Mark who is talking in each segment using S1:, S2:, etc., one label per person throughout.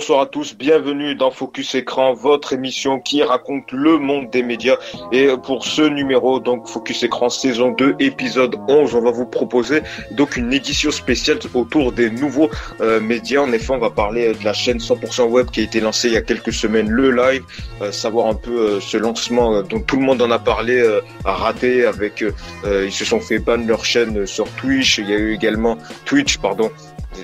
S1: Bonsoir à tous, bienvenue dans Focus Écran, votre émission qui raconte le monde des médias. Et pour ce numéro, donc Focus Écran saison 2, épisode 11, on va vous proposer donc une édition spéciale autour des nouveaux euh, médias. En effet, on va parler de la chaîne 100% web qui a été lancée il y a quelques semaines, le live, euh, savoir un peu euh, ce lancement dont tout le monde en a parlé, a raté avec, ils se sont fait ban leur chaîne sur Twitch, il y a eu également Twitch, pardon,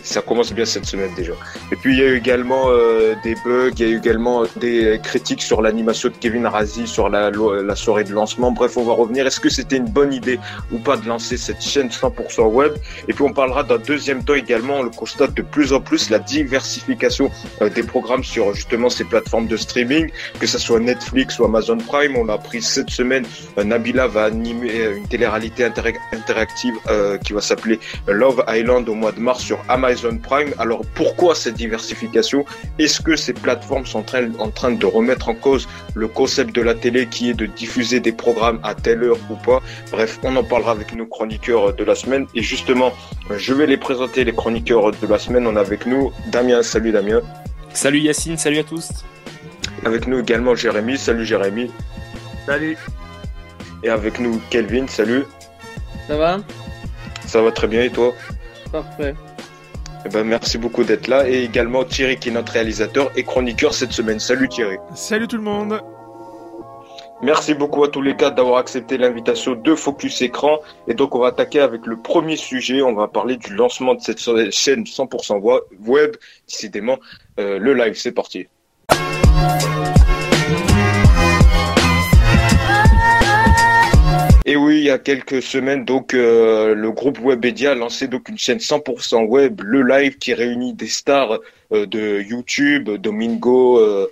S1: ça commence bien cette semaine déjà. Et puis il y a eu également euh, des bugs, il y a eu également des critiques sur l'animation de Kevin Razi sur la, la soirée de lancement. Bref, on va revenir. Est-ce que c'était une bonne idée ou pas de lancer cette chaîne 100% web? Et puis on parlera d'un deuxième temps également. On le constate de plus en plus la diversification euh, des programmes sur justement ces plateformes de streaming, que ce soit Netflix ou Amazon Prime. On a appris cette semaine, euh, Nabila va animer une télé-réalité interactive qui va s'appeler Love Island au mois de mars sur Amazon Amazon Prime. Alors pourquoi cette diversification? Est-ce que ces plateformes sont en train de remettre en cause le concept de la télé qui est de diffuser des programmes à telle heure ou pas? Bref, on en parlera avec nos chroniqueurs de la semaine. Et justement, je vais les présenter, les chroniqueurs de la semaine. On a avec nous Damien. Salut Damien.
S2: Salut Yacine, salut à tous.
S1: Avec nous également Jérémy. Salut Jérémy.
S3: Salut.
S1: Et avec nous Kelvin. Salut.
S4: Ça va?
S1: Ça va très bien et toi?
S4: Parfait.
S1: Eh ben, merci beaucoup d'être là. Et également Thierry qui est notre réalisateur et chroniqueur cette semaine. Salut Thierry.
S3: Salut tout le monde.
S1: Merci beaucoup à tous les quatre d'avoir accepté l'invitation de Focus Écran. Et donc, on va attaquer avec le premier sujet. On va parler du lancement de cette chaîne 100% web, décidément, euh, le live. C'est parti. Et oui, il y a quelques semaines, donc euh, le groupe Webedia a lancé donc une chaîne 100% web, le live qui réunit des stars euh, de YouTube, Domingo, euh,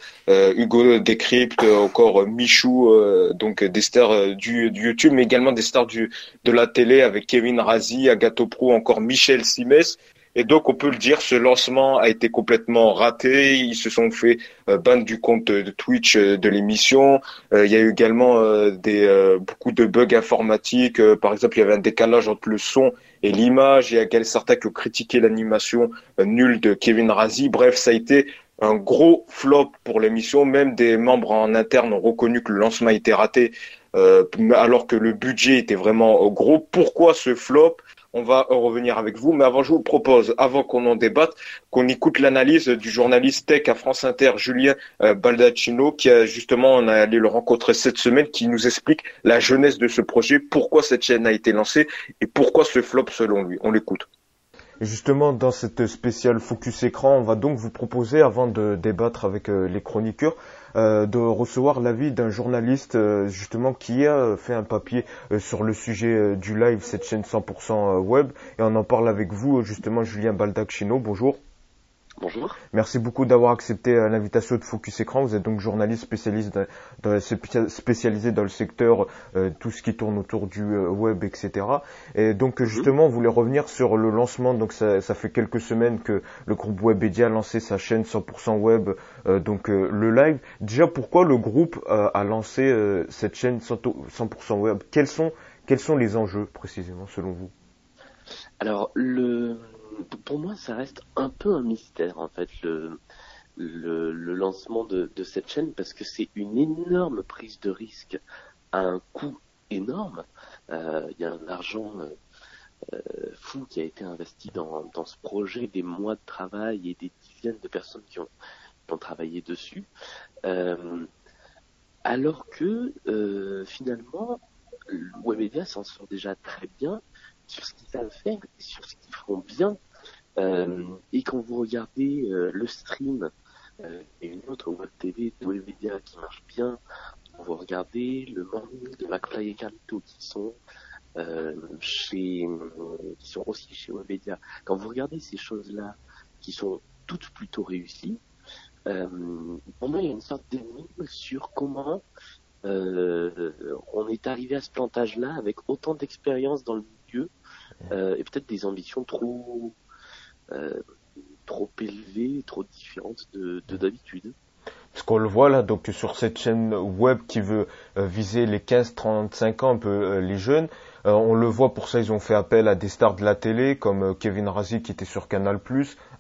S1: Hugo Decrypt, encore Michou, donc des stars du, YouTube, mais également des stars de la télé avec Kevin Razi, Agato Pro, encore Michel Simès. Et donc, on peut le dire, ce lancement a été complètement raté. Ils se sont fait euh, ban du compte Twitch euh, de l'émission. Euh, il y a eu également des beaucoup de bugs informatiques. par exemple, il y avait un décalage entre le son et l'image. Il y a certains qui ont critiqué l'animation nulle de Kevin Razi. Bref, ça a été un gros flop pour l'émission. Même des membres en interne ont reconnu que le lancement a été raté, alors que le budget était vraiment gros. Pourquoi ce flop? On va revenir avec vous. Mais avant, je vous propose, avant qu'on en débatte, qu'on écoute l'analyse du journaliste tech à France Inter, Julien euh, Baldacchino, qui a justement, on a allé le rencontrer cette semaine, qui nous explique la jeunesse de ce projet, pourquoi cette chaîne a été lancée et pourquoi ce flop selon lui. On l'écoute. Justement, dans cette spéciale Focus Écran, on va donc vous proposer, avant de débattre avec euh, les chroniqueurs, euh, de recevoir l'avis d'un journaliste euh, justement qui a fait un papier sur le sujet du live, cette chaîne 100% web. Et on en parle avec vous, justement, Julien Baldacchino. Bonjour.
S5: Bonjour.
S1: Merci beaucoup d'avoir accepté euh, l'invitation de Focus Écran. Vous êtes donc journaliste spécialiste dans, spécialisé dans le secteur, euh, tout ce qui tourne autour du euh, web, etc. Et donc mhm. justement, on voulait revenir sur le lancement. Donc ça, fait quelques semaines que le groupe Webedia a lancé sa chaîne 100% web, donc le live. Déjà, pourquoi le groupe a lancé cette chaîne 100% web? Quels sont quels sont les enjeux précisément selon vous?
S5: Alors le pour moi, ça reste un peu un mystère en fait le le, lancement de, cette chaîne parce que c'est une énorme prise de risque à un coût énorme. Euh, il y a un argent euh, euh, fou qui a été investi dans, dans ce projet, des mois de travail et des dizaines de personnes qui ont, travaillé dessus. alors que finalement, Webedia s'en sort déjà très bien sur ce qu'ils savent faire et sur ce qu'ils feront bien. Euh, et quand vous regardez euh, le stream euh, et une autre web TV Webedia qui marche bien, quand vous regardez le morning de McFly et Carlito qui sont chez, qui sont aussi chez Webedia, quand vous regardez ces choses-là qui sont toutes plutôt réussies, pour moi il y a une sorte d'énigme sur comment on est arrivé à ce plantage-là avec autant d'expérience dans le euh, et peut-être des ambitions trop euh, trop élevées, trop différentes de d'habitude.
S1: Parce qu'on le voit là, donc sur cette chaîne web qui veut euh, viser les 15-35 ans, un peu euh, les jeunes, euh, on le voit pour ça, ils ont fait appel à des stars de la télé comme Kevin Razi qui était sur Canal+,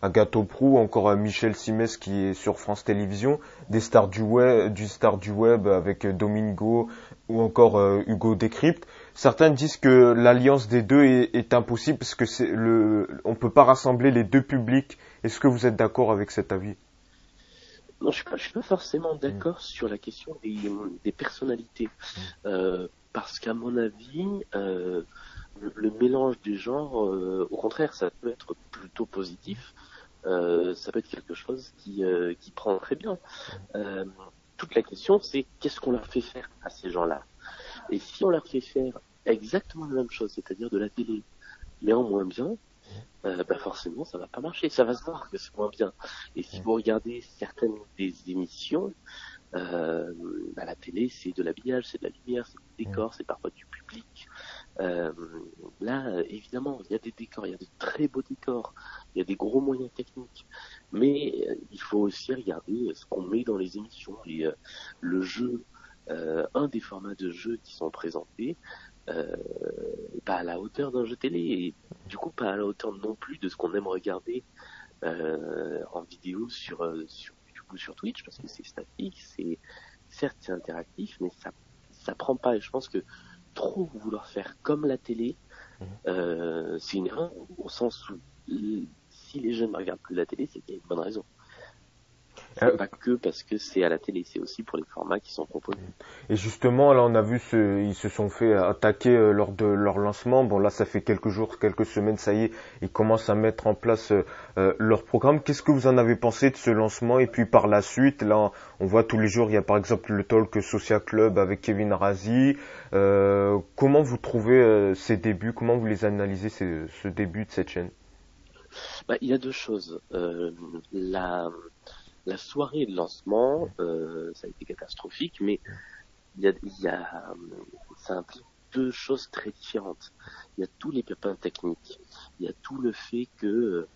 S1: Agathe Prou, encore Michel Simès qui est sur France Télévisions, des stars du web, du star du web avec Domingo ou encore Hugo Décrypte. Certains disent que l'alliance des deux est, est impossible parce que c'est le, on peut pas rassembler les deux publics. Est-ce que vous êtes d'accord avec cet avis?
S5: Non, je ne suis, pas forcément d'accord sur la question des, personnalités. Euh, parce qu'à mon avis, euh, le, mélange des genres, euh, au contraire, ça peut être plutôt positif. ça peut être quelque chose qui, qui prend très bien. toute la question, c'est qu'est-ce qu'on leur fait faire à ces gens-là? Et si on leur fait faire exactement la même chose, c'est-à-dire de la télé, mais en moins bien, euh, bah forcément ça va pas marcher, ça va se voir que c'est moins bien. Et si vous regardez certaines des émissions, euh, à la télé, c'est de l'habillage, c'est de la lumière, c'est du décor, c'est parfois du public. Euh, là, évidemment, il y a des décors, il y a de très beaux décors, il y a des gros moyens techniques, mais euh, il faut aussi regarder ce qu'on met dans les émissions et euh, le jeu. Un des formats de jeu qui sont présentés, euh, pas à la hauteur d'un jeu télé et du coup pas à la hauteur non plus de ce qu'on aime regarder euh, en vidéo sur, euh, sur YouTube ou sur Twitch parce que c'est statique, c'est certes c'est interactif mais ça ça prend pas et je pense que trop vouloir faire comme la télé mhm. euh, c'est une erreur au sens où si les jeunes ne regardent plus la télé c'est qu'il y a une bonne raison. Euh, pas que parce que c'est à la télé, c'est aussi pour les formats qui sont proposés.
S1: Et justement, là, on a vu, ce, ils se sont fait attaquer euh, lors de leur lancement. Bon, là, ça fait quelques jours, quelques semaines, ça y est, ils commencent à mettre en place euh, leur programme. Qu'est-ce que vous en avez pensé de ce lancement? Et puis par la suite, là, on voit tous les jours, il y a par exemple le talk Social Club avec Kevin Razi. comment vous trouvez ces débuts? Comment vous les analysez, ce début de cette chaîne?
S5: Bah, Il y a deux choses. la la soirée de lancement, euh, ça a été catastrophique, mais il y a, y a ça implique deux choses très différentes. Il y a tous les pépins techniques, il y a tout le fait que, euh,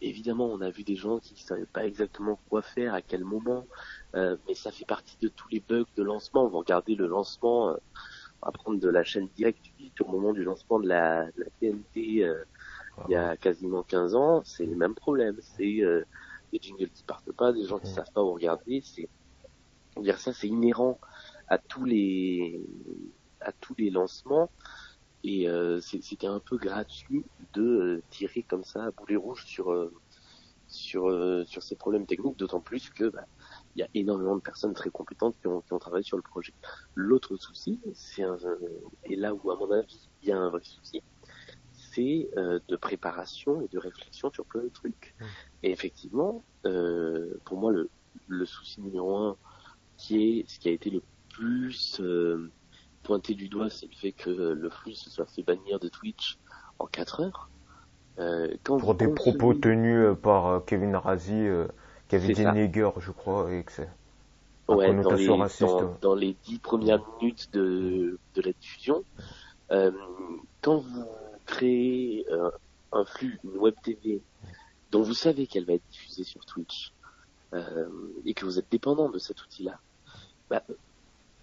S5: évidemment, on a vu des gens qui ne savaient pas exactement quoi faire, à quel moment, euh, mais ça fait partie de tous les bugs de lancement. Vous regardez le lancement, euh, on va prendre de la chaîne directe au moment du lancement de la, TNT euh, il y a quasiment 15 ans, c'est le même problème. C'est des jingles qui partent pas, des gens qui savent pas où regarder. C'est dire ça, c'est inhérent à tous les à tous les lancements et euh, c'était un peu gratuit de euh, tirer comme ça à boulet rouge sur euh, sur euh, sur ces problèmes techniques, d'autant plus que bah, il y a énormément de personnes très compétentes qui ont, qui ont travaillé sur le projet. L'autre souci, c'est et là où à mon avis il y a un vrai souci, c'est de préparation et de réflexion sur plein de trucs. Mmh. Et effectivement, euh, pour moi, le, le, souci numéro un, qui est ce qui a été le plus euh, pointé du doigt, c'est le fait que le flux se soit fait bannir de Twitch en 4 heures.
S1: Euh, quand Pour des propos tenus euh, par euh, Kevin Razi, euh, dit nigger, je crois, et que c'est
S5: ouais, dans les, dans, dans, les 10 premières minutes de, de la diffusion, quand vous créez un flux, une web TV dont vous savez qu'elle va être diffusée sur Twitch euh, et que vous êtes dépendant de cet outil-là, bah,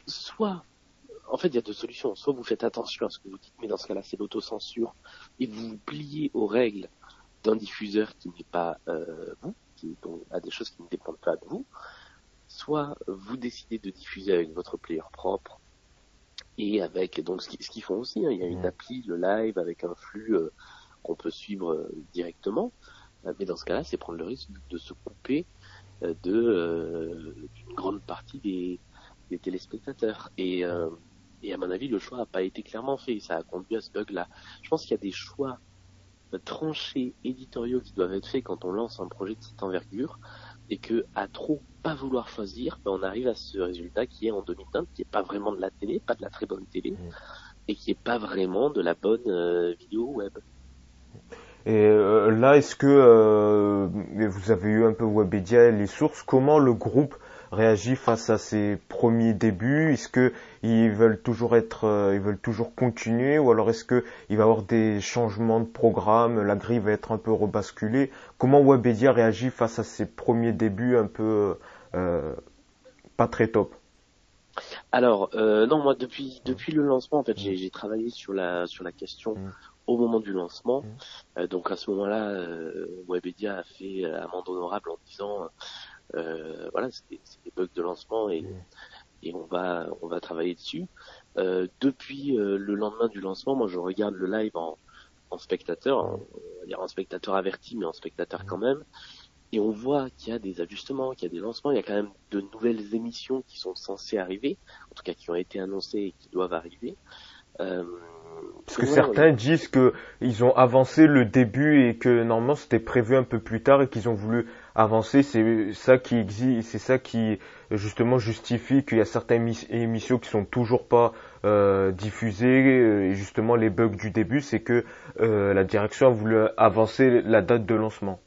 S5: soit, en fait, il y a deux solutions. Soit vous faites attention à ce que vous dites, mais dans ce cas-là, c'est l'autocensure, et vous vous pliez aux règles d'un diffuseur qui n'est pas euh, vous, qui a des choses qui ne dépendent pas de vous. Soit vous décidez de diffuser avec votre player propre et avec donc ce qu'ils font aussi. Hein, il y a une appli, le live avec un flux euh, qu'on peut suivre euh, directement. Euh, mais dans ce cas-là, c'est prendre le risque de se couper euh, de euh, d'une grande partie des, des téléspectateurs. Et, et à mon avis, le choix n'a pas été clairement fait. Ça a conduit à ce bug-là. Je pense qu'il y a des choix tranchés éditoriaux qui doivent être faits quand on lance un projet de cette envergure et que à trop pas vouloir choisir, ben on arrive à ce résultat qui est en demi-teinte, qui est pas vraiment de la télé, pas de la très bonne télé, mmh. et qui est pas vraiment de la bonne vidéo web.
S1: Et euh, là, est-ce que euh, vous avez eu un peu Webedia et les sources Comment le groupe réagit face à ces premiers débuts? Est-ce que ils veulent toujours être, euh, ils veulent toujours continuer, ou alors est-ce que il va y avoir des changements de programme La grille va être un peu rebasculée? Comment Webedia réagit face à ces premiers débuts un peu pas très top?
S5: Alors non, moi depuis depuis le lancement, en fait, j'ai travaillé sur la sur la question mm. Au moment du lancement. Mm. donc à ce moment-là, Webedia a fait amende honorable en disant voilà, c'est des bugs de lancement et mm. et on va on va travailler dessus. depuis le lendemain du lancement, moi je regarde le live en en spectateur, dire en spectateur averti, mais en spectateur quand même. Et on voit qu'il y a des ajustements, qu'il y a des lancements, il y a quand même de nouvelles émissions qui sont censées arriver, en tout cas qui ont été annoncées et qui doivent arriver.
S1: Euh, parce que certains disent que ils ont avancé le début et que normalement c'était prévu un peu plus tard et qu'ils ont voulu avancer. C'est ça qui existe, c'est ça qui justement justifie qu'il y a certaines émissions qui sont toujours pas euh, diffusées. Et justement, les bugs du début, c'est que euh, la direction a voulu avancer la date de lancement.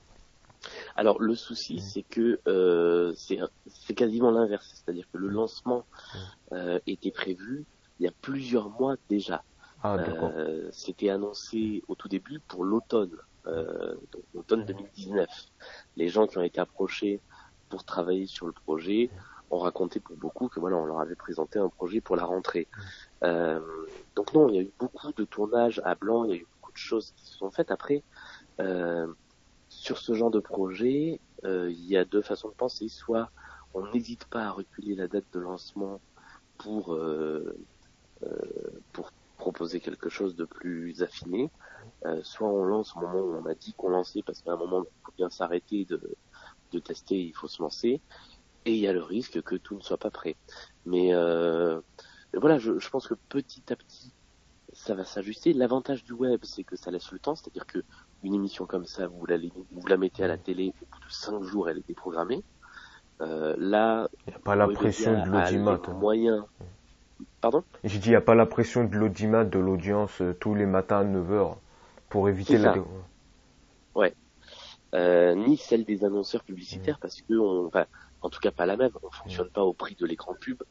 S5: Alors le souci, mmh. c'est que euh, c'est quasiment l'inverse, c'est-à-dire que le lancement mmh. était prévu il y a plusieurs mois déjà. Ah, euh, C'était annoncé au tout début pour l'automne, euh, donc l'automne 2019. Les gens qui ont été approchés pour travailler sur le projet ont raconté pour beaucoup que voilà, on leur avait présenté un projet pour la rentrée. Euh, donc non, il y a eu beaucoup de tournages à blanc, il y a eu beaucoup de choses qui se sont faites. Après, euh, sur ce genre de projet, euh, il y a deux façons de penser. Soit on n'hésite pas à reculer la date de lancement pour euh, pour proposer quelque chose de plus affiné. Euh, soit on lance au moment où on a dit qu'on lançait parce qu'à un moment il faut bien s'arrêter de, de tester, il faut se lancer. Et il y a le risque que tout ne soit pas prêt. Mais, euh, voilà, je, je, pense que petit à petit, ça va s'ajuster. L'avantage du web, c'est que ça laisse le temps, c'est-à-dire que une émission comme ça, vous la, vous la mettez à la télé, au bout de cinq jours, elle est déprogrammée. Euh, là,
S1: il n'y a pas la pression de l'audimat.
S5: Moyen Pardon?
S1: J'ai dit, il n'y a pas la pression de l'audimat, de l'audience euh, tous les matins à 9h pour éviter la...
S5: Ouais. Euh, ni celle des annonceurs publicitaires mm. parce que on, enfin, en tout cas pas la même. On fonctionne mm. pas au prix de l'écran pub.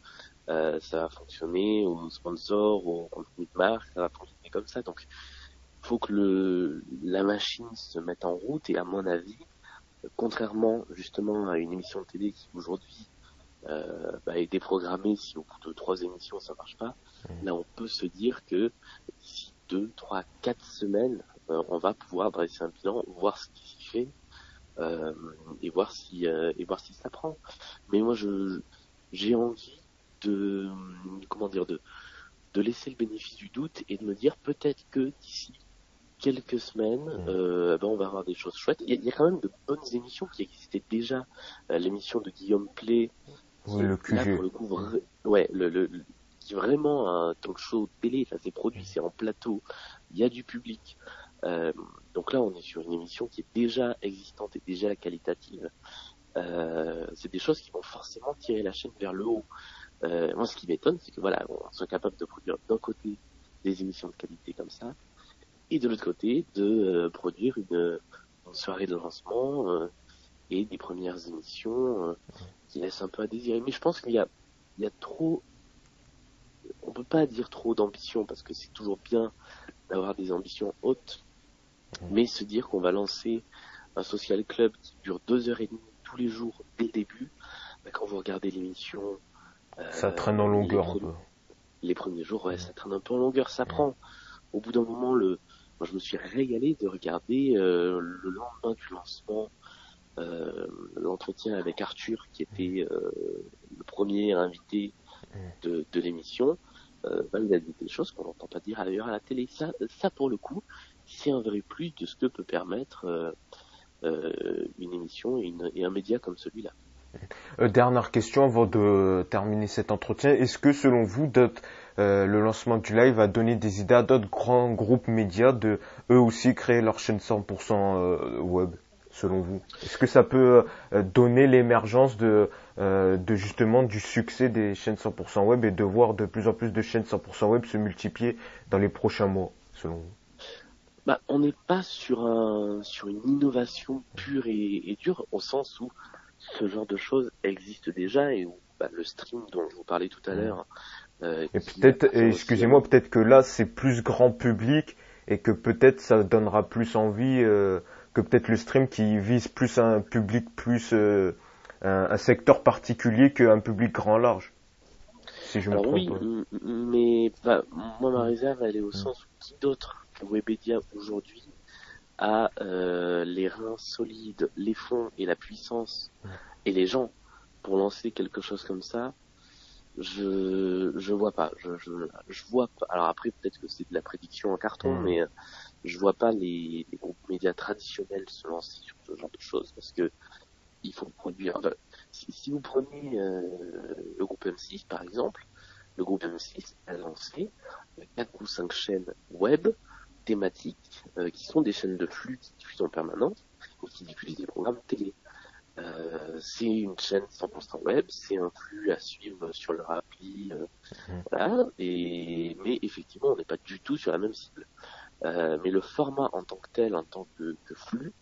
S5: Euh, ça va fonctionner au sponsor, au contenu de marque, ça va fonctionner comme ça. Donc, faut que le, la machine se mette en route et à mon avis, contrairement justement à une émission de télé qui aujourd'hui euh, bah, est déprogrammé si au bout de trois émissions ça marche pas. Mmh. Là, on peut se dire que d'ici deux, trois, quatre semaines, euh, on va pouvoir dresser un bilan, voir ce qui s'y fait euh, et voir si euh, et voir si ça prend. Mais moi, je j'ai envie de comment dire de de laisser le bénéfice du doute et de me dire peut-être que d'ici quelques semaines, euh, ben on va avoir des choses chouettes. Il y, a, quand même de bonnes émissions qui existaient déjà. L'émission de Guillaume Play,
S1: oui, le QG. Là,
S5: pour le coup, ouais, le, le, qui vraiment un talk show télé, ça c'est produit, c'est en plateau, il y a du public. Euh, donc là, on est sur une émission qui est déjà existante et déjà qualitative. Euh, c'est des choses qui vont forcément tirer la chaîne vers le haut. Euh, moi, ce qui m'étonne, c'est que voilà, on soit capable de produire d'un côté des émissions de qualité comme ça, et de l'autre côté de euh, produire une, une, soirée de lancement euh, et des premières émissions euh, qui laissent un peu à désirer. Mais je pense qu'il y a, il y a trop, on peut pas dire trop d'ambition parce que c'est toujours bien d'avoir des ambitions hautes, mais se dire qu'on va lancer un social club qui dure deux heures et demie tous les jours dès le début, bah, quand vous regardez l'émission,
S1: euh, ça traîne en longueur
S5: un peu. Les premiers jours, ouais, ça traîne un peu en longueur, ça prend. Au bout d'un moment, le, moi je me suis régalé de regarder euh, le lendemain du lancement l'entretien avec Arthur, qui était euh, le premier invité de, de l'émission, euh, bah, il a dit des choses qu'on n'entend pas dire ailleurs à la télé. Ça, ça pour le coup, c'est un vrai plus de ce que peut permettre une émission et, une, et, un média comme celui-là.
S1: dernière question avant de terminer cet entretien. Est-ce que selon vous, euh, le lancement du live a donné des idées à d'autres grands groupes médias de eux aussi créer leur chaîne 100% web? Selon vous? Est-ce que ça peut euh, donner l'émergence de, euh, de justement du succès des chaînes 100% web et de voir de plus en plus de chaînes 100% web se multiplier dans les prochains mois, selon vous?
S5: Bah, on n'est pas sur un sur une innovation pure et, dure au sens où ce genre de choses existe déjà et où bah, le stream dont je vous parlais tout à mmh. l'heure.
S1: Euh, et peut-être, excusez-moi, peut-être que là c'est plus grand public et que peut-être ça donnera plus envie que peut-être le stream qui vise plus un public plus euh,
S6: un, secteur particulier qu'un public grand large.
S5: Si je me trompe. Oui, mais bah, moi ma réserve elle est au mm. sens où qui d'autre que Webedia aujourd'hui a euh, les reins solides, les fonds et la puissance et les gens pour lancer quelque chose comme ça je je vois pas je je, je vois pas alors après peut-être que c'est de la prédiction en carton mm. mais je vois pas les, les, groupes médias traditionnels se lancer sur ce genre de choses parce que il faut produire si, si, vous prenez euh, le groupe M6 par exemple le groupe M6 a lancé quatre ou cinq chaînes web thématiques euh, qui sont des chaînes de flux qui diffusent en permanence et qui diffusent des programmes télé euh, c'est une chaîne 100% web, c'est un flux à suivre sur leur appli, euh, mmh. voilà. Et mais effectivement, on n'est pas du tout sur la même cible. Euh, mais le format en tant que tel, en tant que, flux,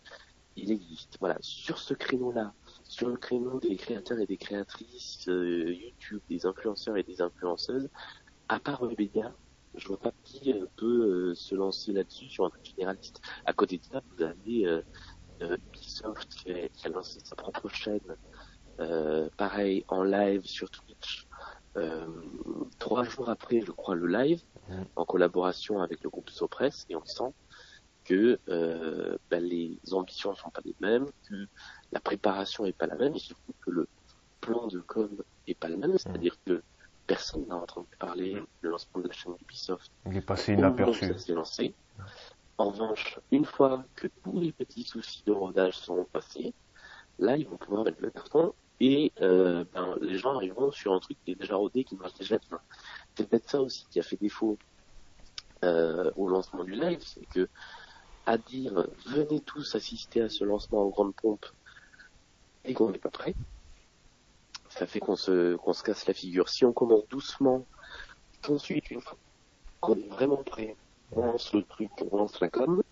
S5: il existe. Voilà, sur ce créneau-là, sur le créneau des créateurs et des créatrices YouTube, des influenceurs et des influenceuses, à part Webedia, je vois pas qui peut se lancer là-dessus sur un truc généraliste. À côté de ça, vous avez Ubisoft qui a, lancé sa propre chaîne, euh, pareil en live sur Twitch, euh, trois jours après, je crois, le live, en collaboration avec le groupe Sopress, et on sent que euh, ben, les ambitions ne sont pas les mêmes, que la préparation n'est pas la même, et surtout que le plan de com n'est pas le même, c'est-à-dire que personne n'a entendu parler du lancement de la chaîne Ubisoft.
S6: Il est passé inaperçu.
S5: lancé. En revanche, une fois que tous les petits soucis de rodage sont passés, là, ils vont pouvoir mettre le carton et euh, ben, les gens arriveront sur un truc qui est déjà rodé, qui marche déjà bien. C'est peut-être ça aussi qui a fait défaut euh, au lancement du live, c'est que à dire venez tous assister à ce lancement en grande pompe et qu'on n'est pas prêt, ça fait qu'on se qu'on se casse la figure. Si on commence doucement, qu'ensuite une fois qu'on est vraiment prêt, on lance le truc, on lance la com,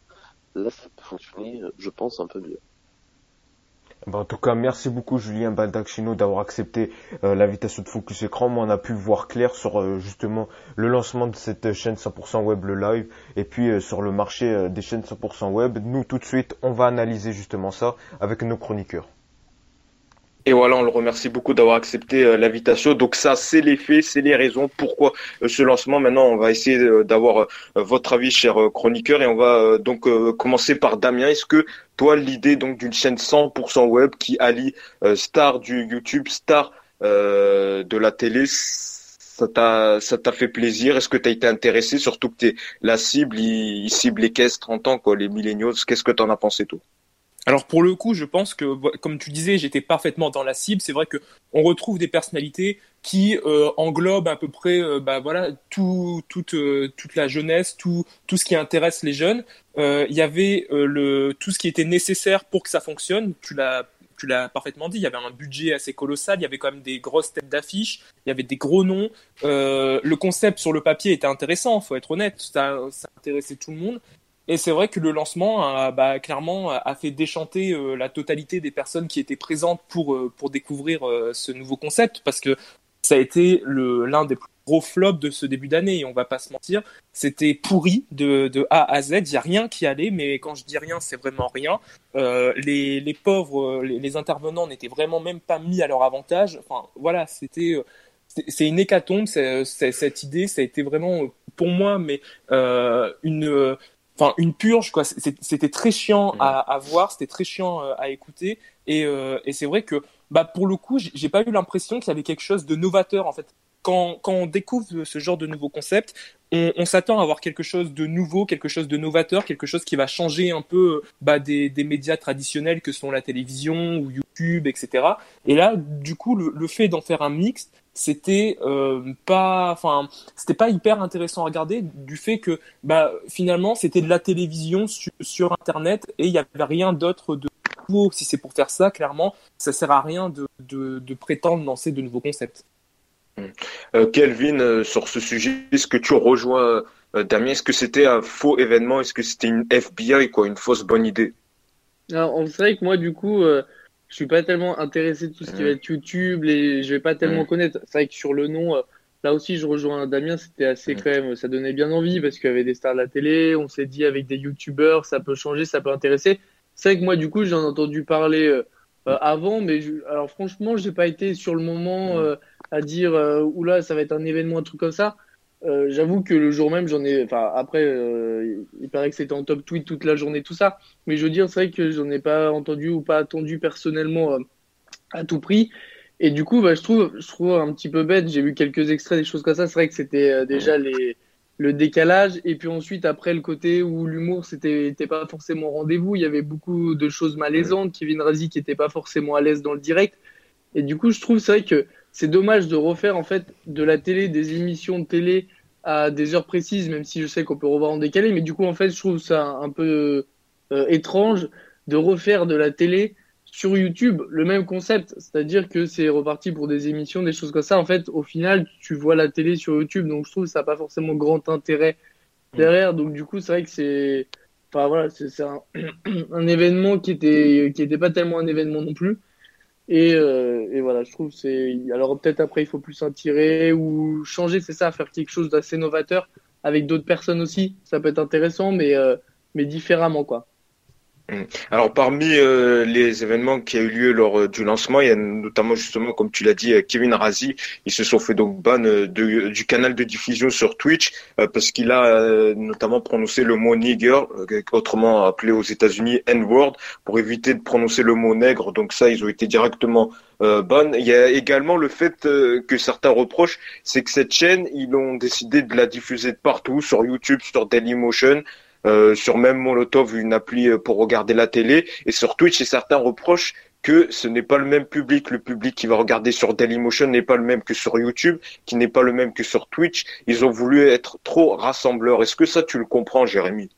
S5: là ça peut fonctionner, je pense, un peu mieux.
S6: En tout cas, merci beaucoup Julien Baldacchino d'avoir accepté euh, l'invitation de Focus Écran. Moi, on a pu voir clair sur euh, justement le lancement de cette chaîne 100% web, le live, et puis euh, sur le marché des chaînes 100% web. Nous, tout de suite, on va analyser justement ça avec nos chroniqueurs.
S1: Et voilà, on le remercie beaucoup d'avoir accepté euh, l'invitation. Donc ça, c'est les faits, c'est les raisons pourquoi euh, ce lancement. Maintenant, on va essayer euh, d'avoir votre avis, cher chroniqueur, et on va donc commencer par Damien. Est-ce que toi, l'idée donc d'une chaîne 100% web qui allie star du YouTube, star de la télé, ça t'a ça t'a fait plaisir? Est-ce que tu as été intéressé, surtout que t'es la cible, il, cible les caisses 30 ans, quoi, les millennials. Qu'est-ce que tu en as pensé, toi?
S2: Alors pour le coup, je pense que, comme tu disais, j'étais parfaitement dans la cible. C'est vrai que on retrouve des personnalités qui euh, englobent à peu près, euh, bah voilà, tout, toute, euh, toute la jeunesse, tout, tout ce qui intéresse les jeunes. Il y avait le, tout ce qui était nécessaire pour que ça fonctionne. Tu l'as tu l'as parfaitement dit, il y avait un budget assez colossal, il y avait quand même des grosses têtes d'affiche, il y avait des gros noms. le concept sur le papier était intéressant, faut être honnête, ça, ça intéressait tout le monde. Et c'est vrai que le lancement bah, clairement a fait déchanter euh, la totalité des personnes qui étaient présentes pour euh, pour découvrir euh, ce nouveau concept parce que ça a été l'un des plus gros flops de ce début d'année et on va pas se mentir, c'était pourri de, de A à Z, il y a rien qui allait mais quand je dis rien, c'est vraiment rien. les les pauvres les, les intervenants n'étaient vraiment même pas mis à leur avantage. Enfin voilà, c'était c'est une hécatombe, cette idée, ça a été vraiment pour moi, mais euh, une enfin une purge quoi. C'était très chiant mm. à, à voir c'était très chiant euh, à écouter. Et, euh, et c'est vrai que bah pour le coup j'ai pas eu l'impression qu'il y avait quelque chose de novateur en fait. Quand, quand on découvre ce genre de nouveau concept on, on s'attend à avoir quelque chose de nouveau quelque chose de novateur quelque chose qui va changer un peu bah, des, des médias traditionnels que sont la télévision ou YouTube etc et là du coup le, le fait d'en faire un mix c'était euh, pas enfin c'était pas hyper intéressant à regarder du fait que bah finalement c'était de la télévision sur, internet et il y avait rien d'autre de nouveau. Si c'est pour faire ça clairement ça sert à rien de, de, de prétendre lancer de nouveaux concepts.
S1: Euh, Kelvin euh, sur ce sujet est-ce que tu rejoins euh, Damien? Est-ce que c'était un faux événement? Est-ce que c'était une FBI quoi une fausse bonne idée?
S4: Alors c'est vrai que moi du coup euh, je suis pas tellement intéressé de tout ce qui va être YouTube, les, je vais pas tellement connaître. C'est vrai que sur le nom, euh, là aussi, je rejoins Damien, c'était assez quand même, ça donnait bien envie parce qu'il y avait des stars de la télé, on s'est dit avec des YouTubeurs, ça peut changer, ça peut intéresser. C'est vrai que moi, du coup, j'en ai entendu parler euh, euh, avant, mais je, alors franchement, j'ai pas été sur le moment euh, à dire euh, oula, ça va être un événement, un truc comme ça. Euh, J'avoue que le jour même, j'en ai. Enfin, après, euh, il paraît que c'était en top tweet toute la journée, tout ça. Mais je veux dire, c'est vrai que j'en ai pas entendu ou pas attendu personnellement euh, à tout prix. Et du coup, bah, je trouve, je trouve un petit peu bête. J'ai vu quelques extraits, des choses comme ça. C'est vrai que c'était déjà les le décalage et puis ensuite après le côté où l'humour c'était était pas forcément au rendez-vous il y avait beaucoup de choses malaisantes Kevin Razi qui était pas forcément à l'aise dans le direct et du coup je trouve c'est vrai que c'est dommage de refaire en fait de la télé des émissions de télé à des heures précises même si je sais qu'on peut revoir en décalé mais du coup en fait je trouve ça un peu euh, étrange de refaire de la télé sur YouTube le même concept, c'est-à-dire que c'est reparti pour des émissions, des choses comme ça. En fait, au final, tu vois la télé sur YouTube, donc je trouve que ça n'a pas forcément grand intérêt derrière. Donc du coup, c'est vrai que c'est, enfin voilà, c'est un, un événement qui était qui était pas tellement un événement non plus. Et, euh, et voilà, je trouve c'est alors peut-être après il faut plus s'en tirer ou changer, c'est ça, faire quelque chose d'assez novateur avec d'autres personnes aussi. Ça peut être intéressant, mais euh, mais différemment quoi.
S1: Alors parmi euh, les événements qui a eu lieu lors euh, du lancement, il y a notamment justement, comme tu l'as dit, euh, Kevin Razi. Ils se sont fait donc ban du canal de diffusion sur Twitch parce qu'il a notamment prononcé le mot nigger, autrement appelé aux États-Unis N-word, pour éviter de prononcer le mot nègre. Donc ça, ils ont été directement ban. Il y a également le fait que certains reprochent, c'est que cette chaîne, ils ont décidé de la diffuser partout, sur YouTube, sur Dailymotion. Euh, sur même Molotov, une appli euh, pour regarder la télé, et sur Twitch, et certains reprochent que ce n'est pas le même public. Le public qui va regarder sur Dailymotion n'est pas le même que sur YouTube, qui n'est pas le même que sur Twitch. Ils ont voulu être trop rassembleurs. Est-ce que ça, tu le comprends, Jérémy?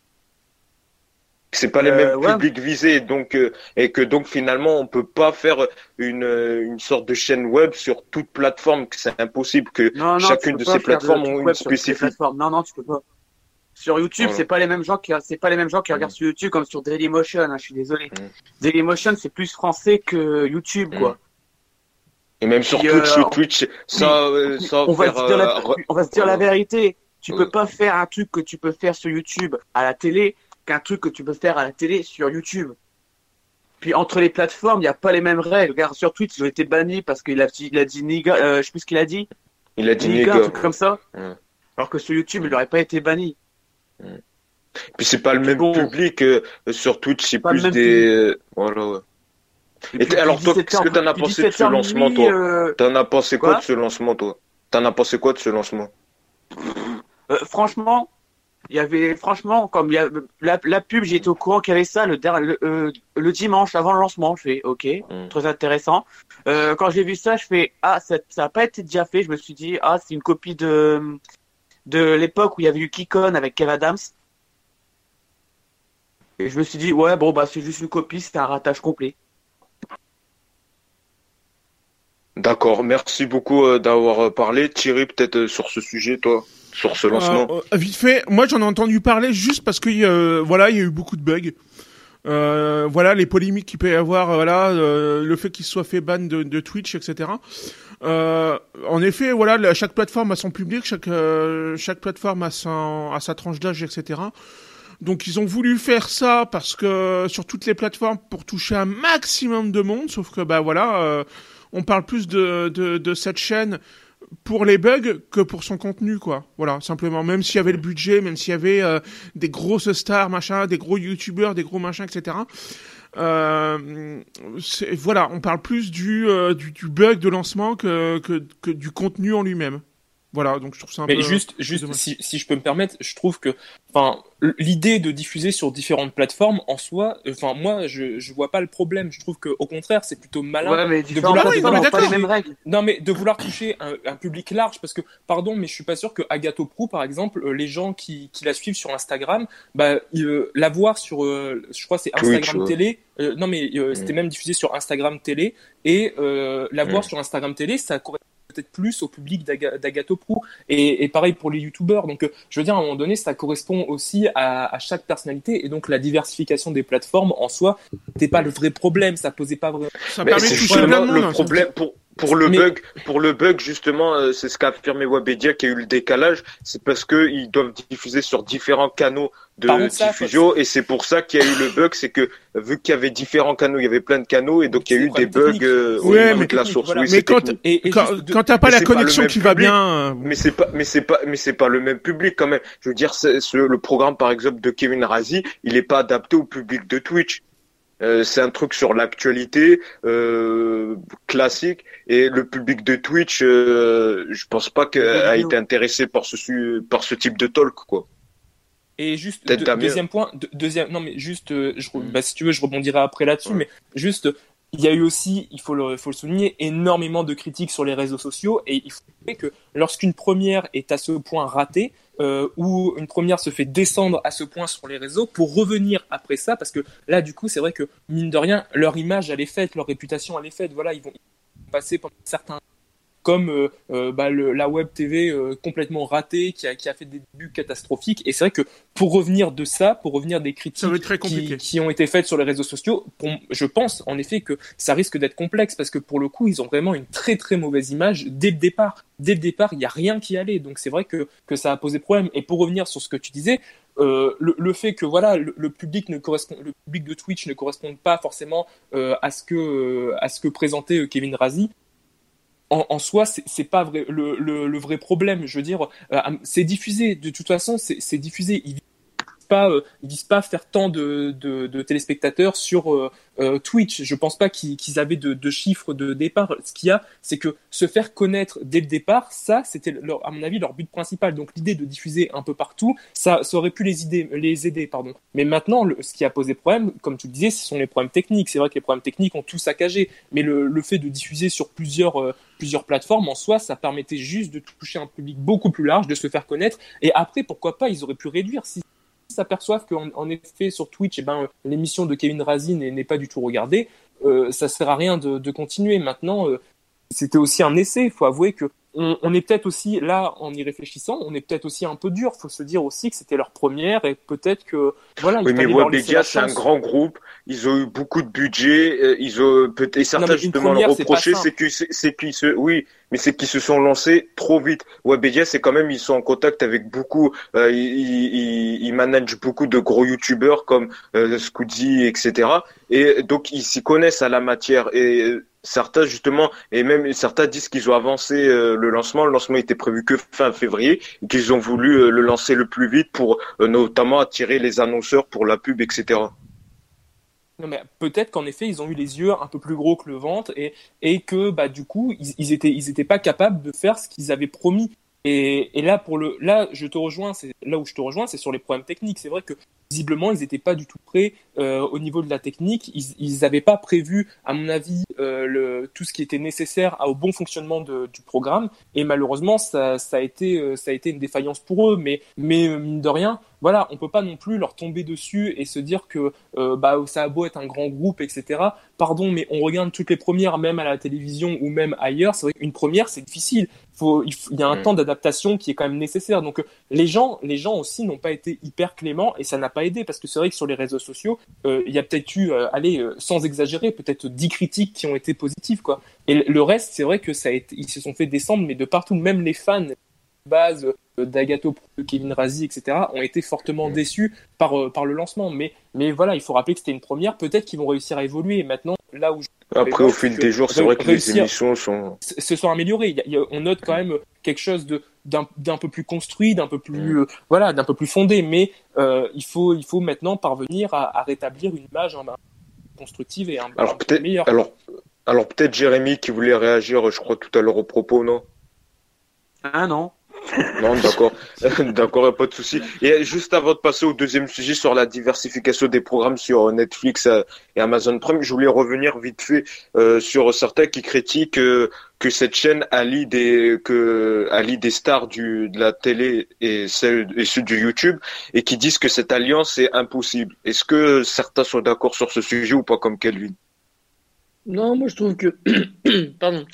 S1: C'est pas les mêmes
S7: Euh, ouais.
S1: publics visés, donc euh, et que donc finalement on peut pas faire une une sorte de chaîne web sur toute plateforme, que c'est impossible que
S7: Non, non,
S1: chacune de ces plateformes ont une spécificité.
S7: Non, non, tu peux pas. Sur YouTube,
S1: Voilà.
S7: c'est pas les mêmes gens qui, c'est pas les mêmes gens qui
S1: Mm.
S7: regardent sur YouTube comme sur Dailymotion, hein, je suis désolé.
S1: Mm.
S7: Dailymotion, c'est plus français que YouTube,
S1: Mm.
S7: quoi.
S1: Et même sur
S7: Puis,
S1: Twitch,
S7: euh,
S1: sur Twitch, ça, ça
S7: on va
S1: faire,
S7: se dire la,
S1: re-
S7: on va se dire la
S1: voilà.
S7: vérité. Tu peux pas faire un truc que tu peux faire sur YouTube à la télé qu'un truc que tu peux faire à la télé sur YouTube. Puis entre les plateformes, il n'y a pas les mêmes règles. Regarde, sur Twitch, ils ont été bannis parce qu'il a, il a dit nigga, euh, je sais plus ce qu'il a dit.
S1: il a dit
S7: Nigga, un truc comme ça.
S1: Ouais.
S7: Alors que sur YouTube, il n'aurait pas été banni.
S1: Puis c'est pas le même
S7: bon.
S1: public euh, sur Twitch, c'est plus des euh, voilà. ouais. Et
S7: puis,
S1: alors, toi,
S7: 17
S1: qu'est-ce que t'en as pensé de ce
S7: 17h
S1: lancement, toi
S7: euh,
S1: T'en as pensé quoi,
S7: Quoi
S1: de ce lancement, toi T'en as pensé quoi de ce lancement?
S7: Euh, franchement, il y avait, franchement, comme y a, la, la pub, j'étais au courant qu'il y avait ça le, le, euh, le dimanche avant le lancement. Je fais, ok,
S1: Mm.
S7: très intéressant. Euh, quand j'ai vu ça, je fais, ah, ça, ça a pas été déjà fait. Je me suis dit, ah, c'est une copie de, de l'époque où il y avait eu Kikon avec Kev Adams. Et je me suis dit, ouais, bon, bah, c'est juste une copie, c'est un ratage complet.
S1: D'accord, merci beaucoup euh, d'avoir euh, parlé. Thierry, peut-être euh, sur ce sujet, toi, sur ce lancement.
S3: Euh, euh, vite fait, moi j'en ai entendu parler juste parce que euh, voilà, il y a eu beaucoup de bugs. Euh, voilà les polémiques qu'il peut y avoir, voilà euh, le fait qu'il soit fait ban de, de Twitch, etc. Euh, en effet, voilà, chaque plateforme a son public, chaque euh, chaque plateforme a son a sa tranche d'âge, etc. Donc ils ont voulu faire ça parce que sur toutes les plateformes pour toucher un maximum de monde, sauf que bah voilà, euh, on parle plus de, de de cette chaîne pour les bugs que pour son contenu quoi. Voilà simplement. Même s'il y avait le budget même s'il y avait euh, des grosses stars machin des gros youtubeurs des gros machins etc euh, voilà on parle plus du, euh, du du bug de lancement que que, que du contenu en lui-même voilà donc je trouve ça un
S2: Mais
S3: peu
S2: juste, juste si, si je peux me permettre, je trouve que, enfin, l'idée de diffuser sur différentes plateformes, en soi, enfin, moi, je, je vois pas le problème. Je trouve que, au contraire, c'est plutôt malin.
S7: Ouais, mais différentes
S2: vouloir-
S3: Ah oui, non,
S7: pas
S3: mais
S7: les mêmes règles.
S2: Non, mais de vouloir toucher un, un public large, parce que, pardon, mais je suis pas sûr que Agathe Pro, par exemple, euh, les gens qui, qui la suivent sur Instagram, bah, euh, la voir sur, euh, je crois, c'est
S1: Twitch,
S2: Instagram
S1: ouais.
S2: télé. euh, non, mais euh,
S1: Mm.
S2: c'était même diffusé sur Instagram télé, et euh, la voir
S1: Mm.
S2: sur Instagram télé, ça correspond peut-être plus au public d'Aga- d'Agathe Pro. Et, et pareil pour les youtubeurs. Donc, euh, je veux dire, à un moment donné, ça correspond aussi à, à chaque personnalité. Et donc, la diversification des plateformes, en soi, c'était pas le vrai problème. Ça posait pas vraiment.
S3: ça permet de toucher plein
S1: justement
S3: de
S1: le
S3: monde hein,
S1: problème pour pour le
S2: Mais-
S1: bug, pour le bug justement, euh, c'est ce qu'a affirmé Webedia qu'il y a eu le décalage, c'est parce que ils doivent diffuser sur différents canaux de
S2: ça,
S1: diffusion et c'est pour ça qu'il y a eu le bug, c'est que vu qu'il y avait différents canaux, il y avait plein de canaux et donc il y a eu
S2: des
S1: bugs euh,
S3: Ouais, mais
S1: la source.
S2: voilà.
S1: Oui,
S3: Mais
S1: c'est
S3: quand.
S2: Et, et
S3: quand,
S2: juste de-
S3: quand t'as pas
S1: Mais
S3: la
S1: c'est pas le
S3: connexion qui va bien, euh,
S1: Mais c'est pas, mais c'est pas, mais c'est pas le même public quand même. Je veux dire, c'est- le programme par exemple de Kevin Razi, il est pas adapté au public de Twitch. Euh, c'est un truc sur l'actualité euh, classique et le public de Twitch, euh, je pense pas qu'il a
S7: vidéo.
S1: été intéressé par ce su- par ce type de talk quoi.
S2: Et juste deuxième point, deux- deuxième non mais juste euh, je,
S1: Mm.
S2: bah, si tu veux je rebondirai après là-dessus
S1: Ouais.
S2: mais juste il y a eu aussi il faut le faut le souligner énormément de critiques sur les réseaux sociaux et il faut que lorsqu'une première est à ce point ratée euh, ou une première se fait descendre à ce point sur les réseaux pour revenir après ça parce que là du coup c'est vrai que mine de rien leur image elle est faite leur réputation elle est faite. Voilà ils vont passer pendant certains comme euh, euh, bah, le, la web TV euh, complètement ratée qui a, qui a fait des débuts catastrophiques et c'est vrai que pour revenir de ça pour revenir des critiques
S3: très
S2: qui, qui ont été faites sur les réseaux sociaux, pour- je pense en effet que ça risque d'être complexe parce que pour le coup, ils ont vraiment une très très mauvaise image dès le départ. Dès le départ, il n'y a rien qui allait, donc c'est vrai que, que ça a posé problème. Et pour revenir sur ce que tu disais, euh, le, le fait que voilà le, le public ne correspond, le public de Twitch ne corresponde pas forcément euh, à ce que euh, à ce que présentait euh, Kevin Razi. En, en soi, c'est pas vrai, le, le, vrai problème. Je veux dire, euh, c'est diffusé. De toute façon, c'est diffusé. Pas, euh, ils disent pas faire tant de, de, de téléspectateurs sur euh, euh, Twitch. Je pense pas qu'ils qu'ils avaient de, de chiffres de départ. Ce qu'il y a, c'est que se faire connaître dès le départ, ça, c'était à mon avis leur but principal. Donc l'idée de diffuser un peu partout, ça, ça aurait pu les, idées, les aider, pardon. Mais maintenant, le, ce qui a posé problème, comme tu le disais, ce sont les problèmes techniques. C'est vrai que les problèmes techniques ont tout saccagé, mais le, le fait de diffuser sur plusieurs plusieurs plateformes en soi, ça permettait juste de toucher un public beaucoup plus large, de se faire connaître. Et après, pourquoi pas, ils auraient pu réduire si s'aperçoivent qu'en en effet sur Twitch, eh ben, l'émission de Kevin Razi n'est pas du tout regardée, euh, ça sert à rien de, de continuer. Maintenant, euh, c'était aussi un essai. Il faut avouer que on, on est peut-être aussi là, en y réfléchissant, on est peut-être aussi un peu dur. Il faut se dire aussi que c'était leur première et peut-être que voilà.
S1: Oui, mais Webedia, c'est un grand groupe. Ils ont eu beaucoup de budget. euh, Ils ont peut-être et certains justement le
S2: première, pas
S1: reprocher, c'est qu'ils c'est qu'ils se, oui, mais c'est qu'ils se sont lancés trop vite. Webedia, c'est quand même ils sont en contact avec beaucoup. Euh, ils, ils, ils managent beaucoup de gros youtubeurs comme euh, etc. Et donc ils s'y connaissent à la matière. Et euh, certains justement, et même certains disent qu'ils ont avancé euh, le lancement. Le lancement était prévu que fin février, et qu'ils ont voulu euh, le lancer le plus vite pour euh, notamment attirer les annonceurs pour la pub, etc.
S2: Mais peut-être qu'en effet, ils ont eu les yeux un peu plus gros que le ventre et, que, bah, du coup, ils, ils étaient pas capables de faire ce qu'ils avaient promis. Et, et là, pour le, là, je te rejoins, c'est là où je te rejoins, c'est sur les problèmes techniques. C'est vrai que visiblement, ils n'étaient pas du tout prêts euh, au niveau de la technique. Ils, n'avaient pas prévu, à mon avis, euh, le, tout ce qui était nécessaire au bon fonctionnement de, du programme. Et malheureusement, ça, ça a été, euh, ça a été une défaillance pour eux. Mais, mais euh, mine de rien, voilà, on peut pas non plus leur tomber dessus et se dire que euh, bah ça a beau être un grand groupe, etc. Pardon, mais on regarde toutes les premières, même à la télévision ou même ailleurs. C'est vrai qu'une première, c'est difficile. Faut, il, faut- il y a un
S1: Mm.
S2: temps d'adaptation qui est quand même nécessaire. Donc euh, les gens, les gens aussi n'ont pas été hyper cléments et ça n'a pas aidé parce que c'est vrai que sur les réseaux sociaux, euh, il y a peut-être eu, euh, allez, euh, sans exagérer, peut-être 10 critiques qui ont été positives, quoi. Et le- reste, c'est vrai que ça a été, ils se sont fait descendre, mais de partout, même les fans de base euh, d'Agato, Kevin Razi, etc., ont été fortement
S1: Mm.
S2: déçus par, par le lancement. Mais, mais voilà, il faut rappeler que c'était une première. Peut-être qu'ils vont réussir à évoluer. Et maintenant, là où je
S1: Après, au fil des jours, c'est vrai que les émissions sont.
S2: se sont améliorés. Il y a- il y a- on note quand même quelque chose de d'un d'un peu plus construit, d'un peu plus euh, voilà, d'un peu plus fondé. Mais euh, il faut il faut maintenant parvenir à, à rétablir une image un, un- constructive et un, un
S1: Alors
S2: peu
S1: alors, alors peut-être Jérémy qui voulait réagir, je crois tout à l'heure au propos, non?
S7: Ah non.
S1: Non, d'accord, d'accord, pas de souci. Et juste avant de passer au deuxième sujet sur la diversification des programmes sur Netflix euh, et Amazon Prime, je voulais revenir vite fait euh, sur certains qui critiquent euh, que cette chaîne allie des que allie des stars du de la télé et celles et ceux du YouTube et qui disent que cette alliance est impossible. Est-ce que certains sont d'accord sur ce sujet ou pas comme Kelvin?
S4: Non, moi je trouve que. Pardon.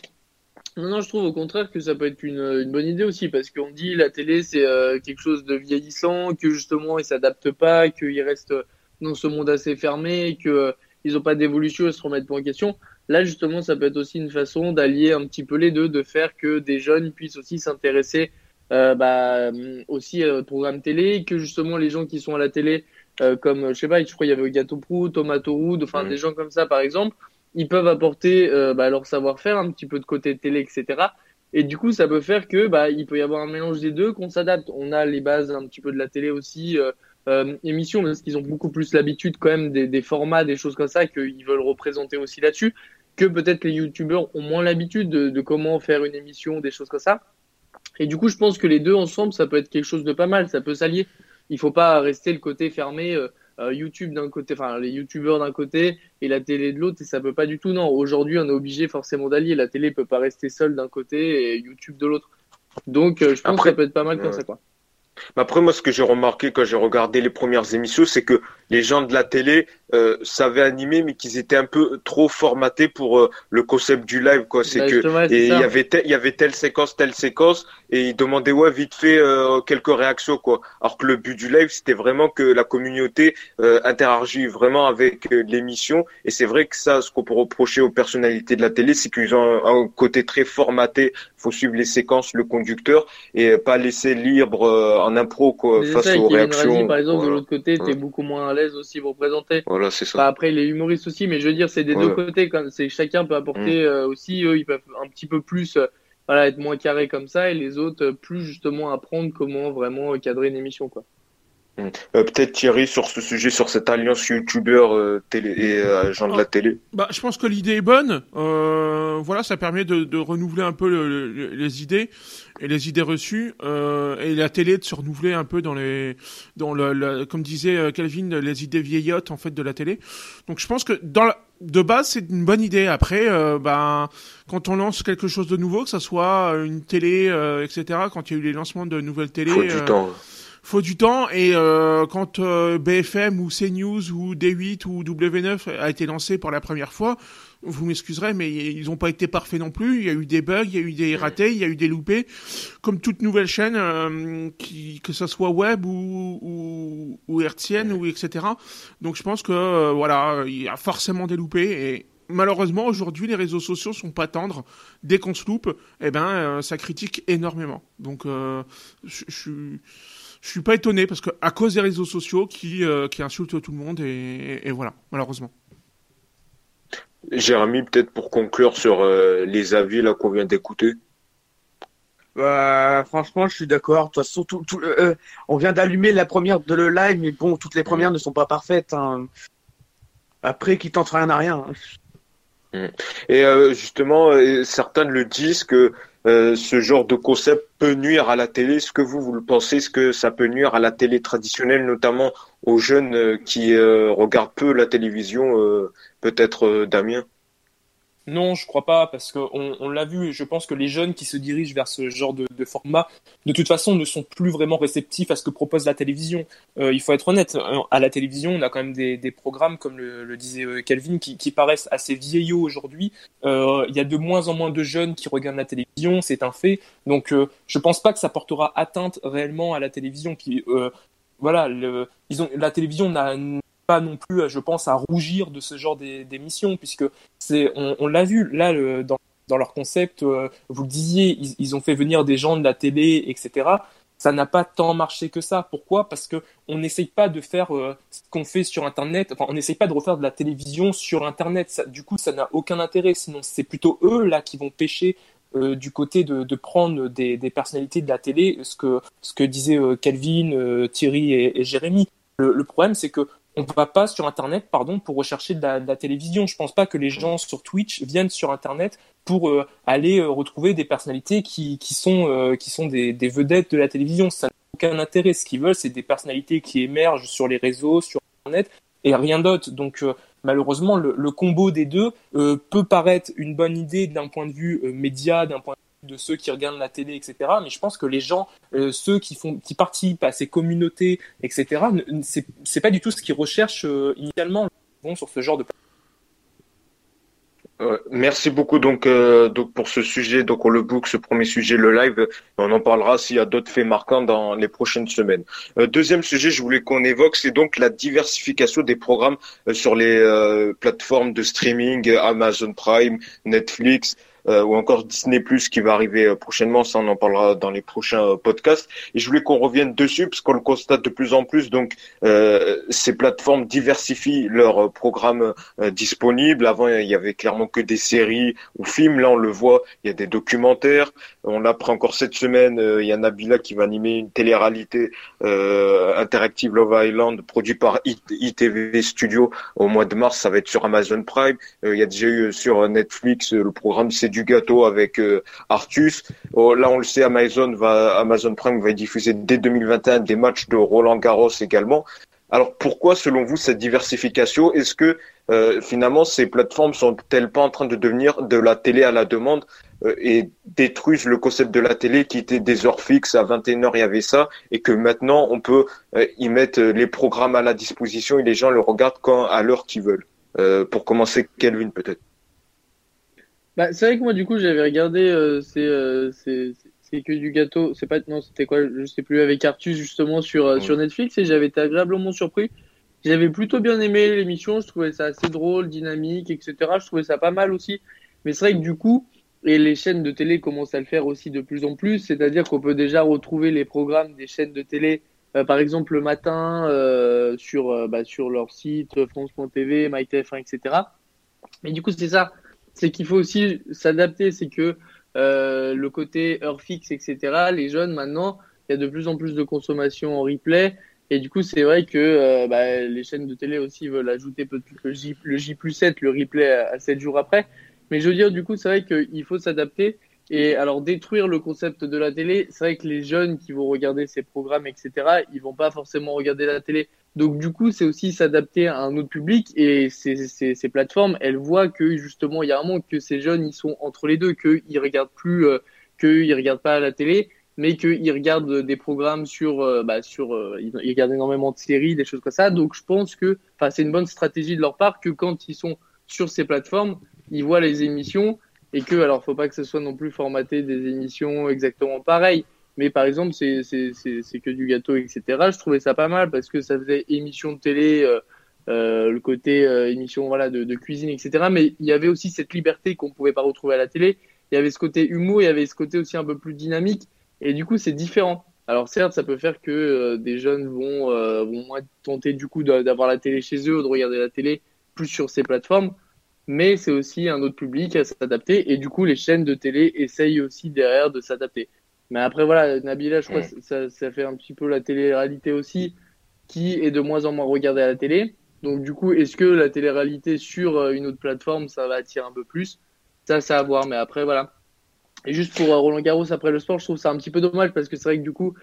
S4: Non, non, je trouve au contraire que ça peut être une, une bonne idée aussi, parce qu'on dit la télé c'est euh, quelque chose de vieillissant, que justement ils s'adaptent pas, qu'ils restent dans ce monde assez fermé, que euh, ils ont pas d'évolution, ils se remettent pas en question. Là, justement, ça peut être aussi une façon d'allier un petit peu les deux, de faire que des jeunes puissent aussi s'intéresser euh, bah, aussi au programme télé, que justement les gens qui sont à la télé, euh, comme je sais pas, je crois qu'il y avait Gato Prou, Tomato Roud, enfin des gens comme ça par exemple, ils peuvent apporter euh, bah, leur savoir-faire, un petit peu de côté télé, etc. Et du coup, ça peut faire que bah, il peut y avoir un mélange des deux, qu'on s'adapte. On a les bases un petit peu de la télé aussi, euh, euh, émissions, parce qu'ils ont beaucoup plus l'habitude quand même des, des, formats, des choses comme ça, qu'ils veulent représenter aussi là-dessus, que peut-être les youtubeurs ont moins l'habitude de, de, comment faire une émission, des choses comme ça. Et du coup, je pense que les deux ensemble, ça peut être quelque chose de pas mal, ça peut s'allier. Il faut pas rester le côté fermé. Euh, YouTube d'un côté, enfin les youtubeurs d'un côté et la télé de l'autre, et ça peut pas du tout. Non, aujourd'hui, on est obligé forcément d'allier. La télé peut pas rester seule d'un côté et YouTube de l'autre. Donc, euh, je pense Après, que ça peut être pas mal comme ça, quoi.
S1: Après, moi, ce que j'ai remarqué quand j'ai regardé les premières émissions, c'est que les gens de la télé euh, savaient animer, mais qu'ils étaient un peu trop formatés pour euh, le concept du live, quoi. C'est bah, que et il y avait il y avait telle séquence, telle séquence, et ils demandaient ouais vite fait euh, quelques réactions, quoi. Alors que le but du live, c'était vraiment que la communauté euh, interagit vraiment avec euh, l'émission. Et c'est vrai que ça, ce qu'on peut reprocher aux personnalités de la télé, c'est qu'ils ont un, un, côté très formaté. Faut suivre les séquences, le conducteur, et pas laisser libre en impro, quoi, face aux réactions.
S4: Razi, par exemple, voilà. de l'autre côté, t'es beaucoup moins à l'aise aussi pour présenter.
S1: Voilà, c'est ça.
S4: Bah, après, les humoristes aussi, mais je veux dire, c'est des voilà. deux côtés. Quand c'est chacun peut apporter mmh. euh, aussi, eux, ils peuvent un petit peu plus, euh, voilà, être moins carré comme ça, et les autres plus justement apprendre comment vraiment cadrer une émission, quoi.
S1: Euh, Peut-être Thierry sur ce sujet, sur cette alliance youtubeur euh, télé et euh, agent de la télé.
S3: Bah, je pense que l'idée est bonne. Euh, voilà, ça permet de, de renouveler un peu le, le, les idées et les idées reçues et la télé de se renouveler un peu dans les, dans le, le comme disait Calvin, les idées vieillottes en fait de la télé. Donc je pense que dans la, de base, c'est une bonne idée. Après, euh, ben, quand on lance quelque chose de nouveau, que ça soit une télé, euh, etc., quand il y a eu les lancements de nouvelles télé,
S1: faut du euh, temps.
S3: Faut du temps. Et euh, quand BFM ou CNews ou D8 ou W9 a été lancé pour la première fois, vous m'excuserez, mais ils n'ont pas été parfaits non plus. Il y a eu des bugs, il y a eu des ratés, il y a eu des loupés, comme toute nouvelle chaîne, euh, qui, que ce soit web ou, ou, ou hertzienne ou etc. Donc je pense que euh, voilà, il y a forcément des loupés et malheureusement aujourd'hui les réseaux sociaux sont pas tendres. Dès qu'on se loupe, eh ben euh, ça critique énormément. Donc euh, je suis je suis pas étonné parce que à cause des réseaux sociaux qui euh, qui insultent tout le monde et, et voilà malheureusement.
S1: Jérémy, peut-être pour conclure sur euh, les avis là qu'on vient d'écouter.
S7: Bah, franchement, je suis d'accord. De toute façon, tout, tout, euh, on vient d'allumer la première de le live, mais bon, toutes les premières ne sont pas parfaites. Hein. Après, qui tente rien à rien.
S1: Hein. Et euh, justement, certains le disent que euh, ce genre de concept peut nuire à la télé. Est-ce que vous, vous le pensez Est-ce que ça peut nuire à la télé traditionnelle, notamment aux jeunes euh, qui euh, regardent peu la télévision Peut-être Damien
S2: non, je crois pas, parce qu'on on, l'a vu, et je pense que les jeunes qui se dirigent vers ce genre de, format, de toute façon, ne sont plus vraiment réceptifs à ce que propose la télévision. Euh, il faut être honnête, à la télévision, on a quand même des, programmes, comme le, disait Calvin, qui, paraissent assez vieillots aujourd'hui. Euh, il y a de moins en moins de jeunes qui regardent la télévision, c'est un fait. Donc, euh, je pense pas que ça portera atteinte réellement à la télévision. Euh, voilà, ils ont, la télévision n'a pas non plus, je pense, à rougir de ce genre d'émissions, puisque c'est, on, l'a vu là dans, dans leur concept, euh, vous le disiez, ils, ont fait venir des gens de la télé, etc. Ça n'a pas tant marché que ça. Pourquoi? Parce que on n'essaye pas de faire euh, ce qu'on fait sur Internet. Enfin, on n'essaye pas de refaire de la télévision sur Internet. Du coup, ça n'a aucun intérêt. Sinon, c'est plutôt eux là qui vont pêcher euh, du côté de, de prendre des, des, personnalités de la télé, ce que ce que disaient Calvin, Thierry et, Jérémy. Le problème, c'est que on ne va pas sur Internet, pardon, pour rechercher de la, de télévision. Je pense pas que les gens sur Twitch viennent sur Internet pour euh, aller euh, retrouver des personnalités qui, sont, euh, qui sont des, des, vedettes de la télévision. Ça n'a aucun intérêt. Ce qu'ils veulent, c'est des personnalités qui émergent sur les réseaux, sur Internet, et rien d'autre. Donc, euh, malheureusement, le, le, combo des deux euh, peut paraître une bonne idée d'un point de vue média, d'un point de de ceux qui regardent la télé, etc. Mais je pense que les gens, euh, ceux qui font, qui participent à ces communautés, etc. C'est pas du tout ce qu'ils recherchent euh, initialement vont sur ce genre de.
S1: merci beaucoup donc euh, pour ce sujet donc on le book ce premier sujet le live on en parlera s'il y a d'autres faits marquants dans les prochaines semaines. Euh, deuxième sujet je voulais qu'on évoque c'est donc la diversification des programmes euh, sur les plateformes de streaming Amazon Prime, Netflix, euh, ou encore Disney Plus qui va arriver euh, prochainement. Ça, on en parlera dans les prochains euh, podcasts. Et je voulais qu'on revienne dessus parce qu'on le constate de plus en plus. Donc, ces plateformes diversifient leurs programmes disponibles. Avant, il y avait clairement que des séries ou films. Là, on le voit, il y a des documentaires. On l'apprend encore cette semaine. il y a Nabila qui va animer une télé-réalité interactive Love Island produit par ITV Studio au mois de mars. Ça va être sur Amazon Prime. il y a déjà eu sur Netflix le programme C'est du gâteau avec euh, Artus. Oh, là, on le sait, Amazon va, Amazon Prime va diffuser dès 2021 des matchs de Roland Garros également. Alors pourquoi, selon vous, cette diversification? Est-ce que euh, finalement ces plateformes sont-elles pas en train de devenir de la télé à la demande euh, et détruisent le concept de la télé qui était des heures fixes à 21h il y avait ça et que maintenant on peut y mettre les programmes à la disposition et les gens le regardent quand à l'heure qu'ils veulent? pour commencer, Kelvin peut-être.
S4: Bah, c'est vrai que moi, du coup, j'avais regardé, euh, euh, c'est, c'est, que du gâteau. C'est pas, non, c'était quoi, je sais plus, avec Artus, justement, sur, euh, sur Netflix, et j'avais été agréablement surpris. J'avais plutôt bien aimé l'émission, je trouvais ça assez drôle, dynamique, etc. Je trouvais ça pas mal aussi. Mais c'est vrai que du coup, et les chaînes de télé commencent à le faire aussi de plus en plus, c'est-à-dire qu'on peut déjà retrouver les programmes des chaînes de télé, par exemple le matin, sur, bah, sur leur site, France.tv, MyTF1, etc. Mais du coup, c'est ça c'est qu'il faut aussi s'adapter. C'est que euh, le côté heure fixe, etc. Les jeunes maintenant, il y a de plus en plus de consommation en replay. Et du coup, c'est vrai que euh, bah, les chaînes de télé aussi veulent ajouter peut-être le J, plus 7, le replay à, à 7 jours après. Mais je veux dire, du coup, c'est vrai qu'il faut s'adapter. Et alors, détruire le concept de la télé, c'est vrai que les jeunes qui vont regarder ces programmes, etc., ils vont pas forcément regarder la télé donc du coup, c'est aussi s'adapter à un autre public et ces, ces, ces, plateformes, elles voient que justement, il y a un moment que ces jeunes, ils sont entre les deux, qu'ils regardent plus, euh, qu'ils regardent pas la télé, mais qu'ils regardent des programmes sur, euh, bah, sur, euh, ils regardent énormément de séries, des choses comme ça. Donc je pense que, enfin, c'est une bonne stratégie de leur part que quand ils sont sur ces plateformes, ils voient les émissions et que, alors, faut pas que ce soit non plus formaté des émissions exactement pareilles mais par exemple, c'est, que du gâteau, etc. Je trouvais ça pas mal parce que ça faisait émission de télé, euh, euh, le côté euh, émission voilà de, de, cuisine, etc. Mais il y avait aussi cette liberté qu'on pouvait pas retrouver à la télé. Il y avait ce côté humour, il y avait ce côté aussi un peu plus dynamique. Et du coup, c'est différent. Alors certes, ça peut faire que euh, des jeunes vont, euh, vont moins tenter du coup d'avoir la télé chez eux ou de regarder la télé plus sur ces plateformes. Mais c'est aussi un autre public à s'adapter. Et du coup, les chaînes de télé essayent aussi derrière de s'adapter. Mais après, voilà, Nabila, je crois que ça, ça fait un petit peu la télé-réalité aussi, qui est de moins en moins regardée à la télé. Donc, du coup, est-ce que la télé-réalité sur euh, une autre plateforme, ça va attirer un peu plus? Ça, c'est à voir. Mais après, voilà. Et juste pour euh, Roland Garros après le sport, je trouve ça un petit peu dommage parce que c'est vrai que du coup,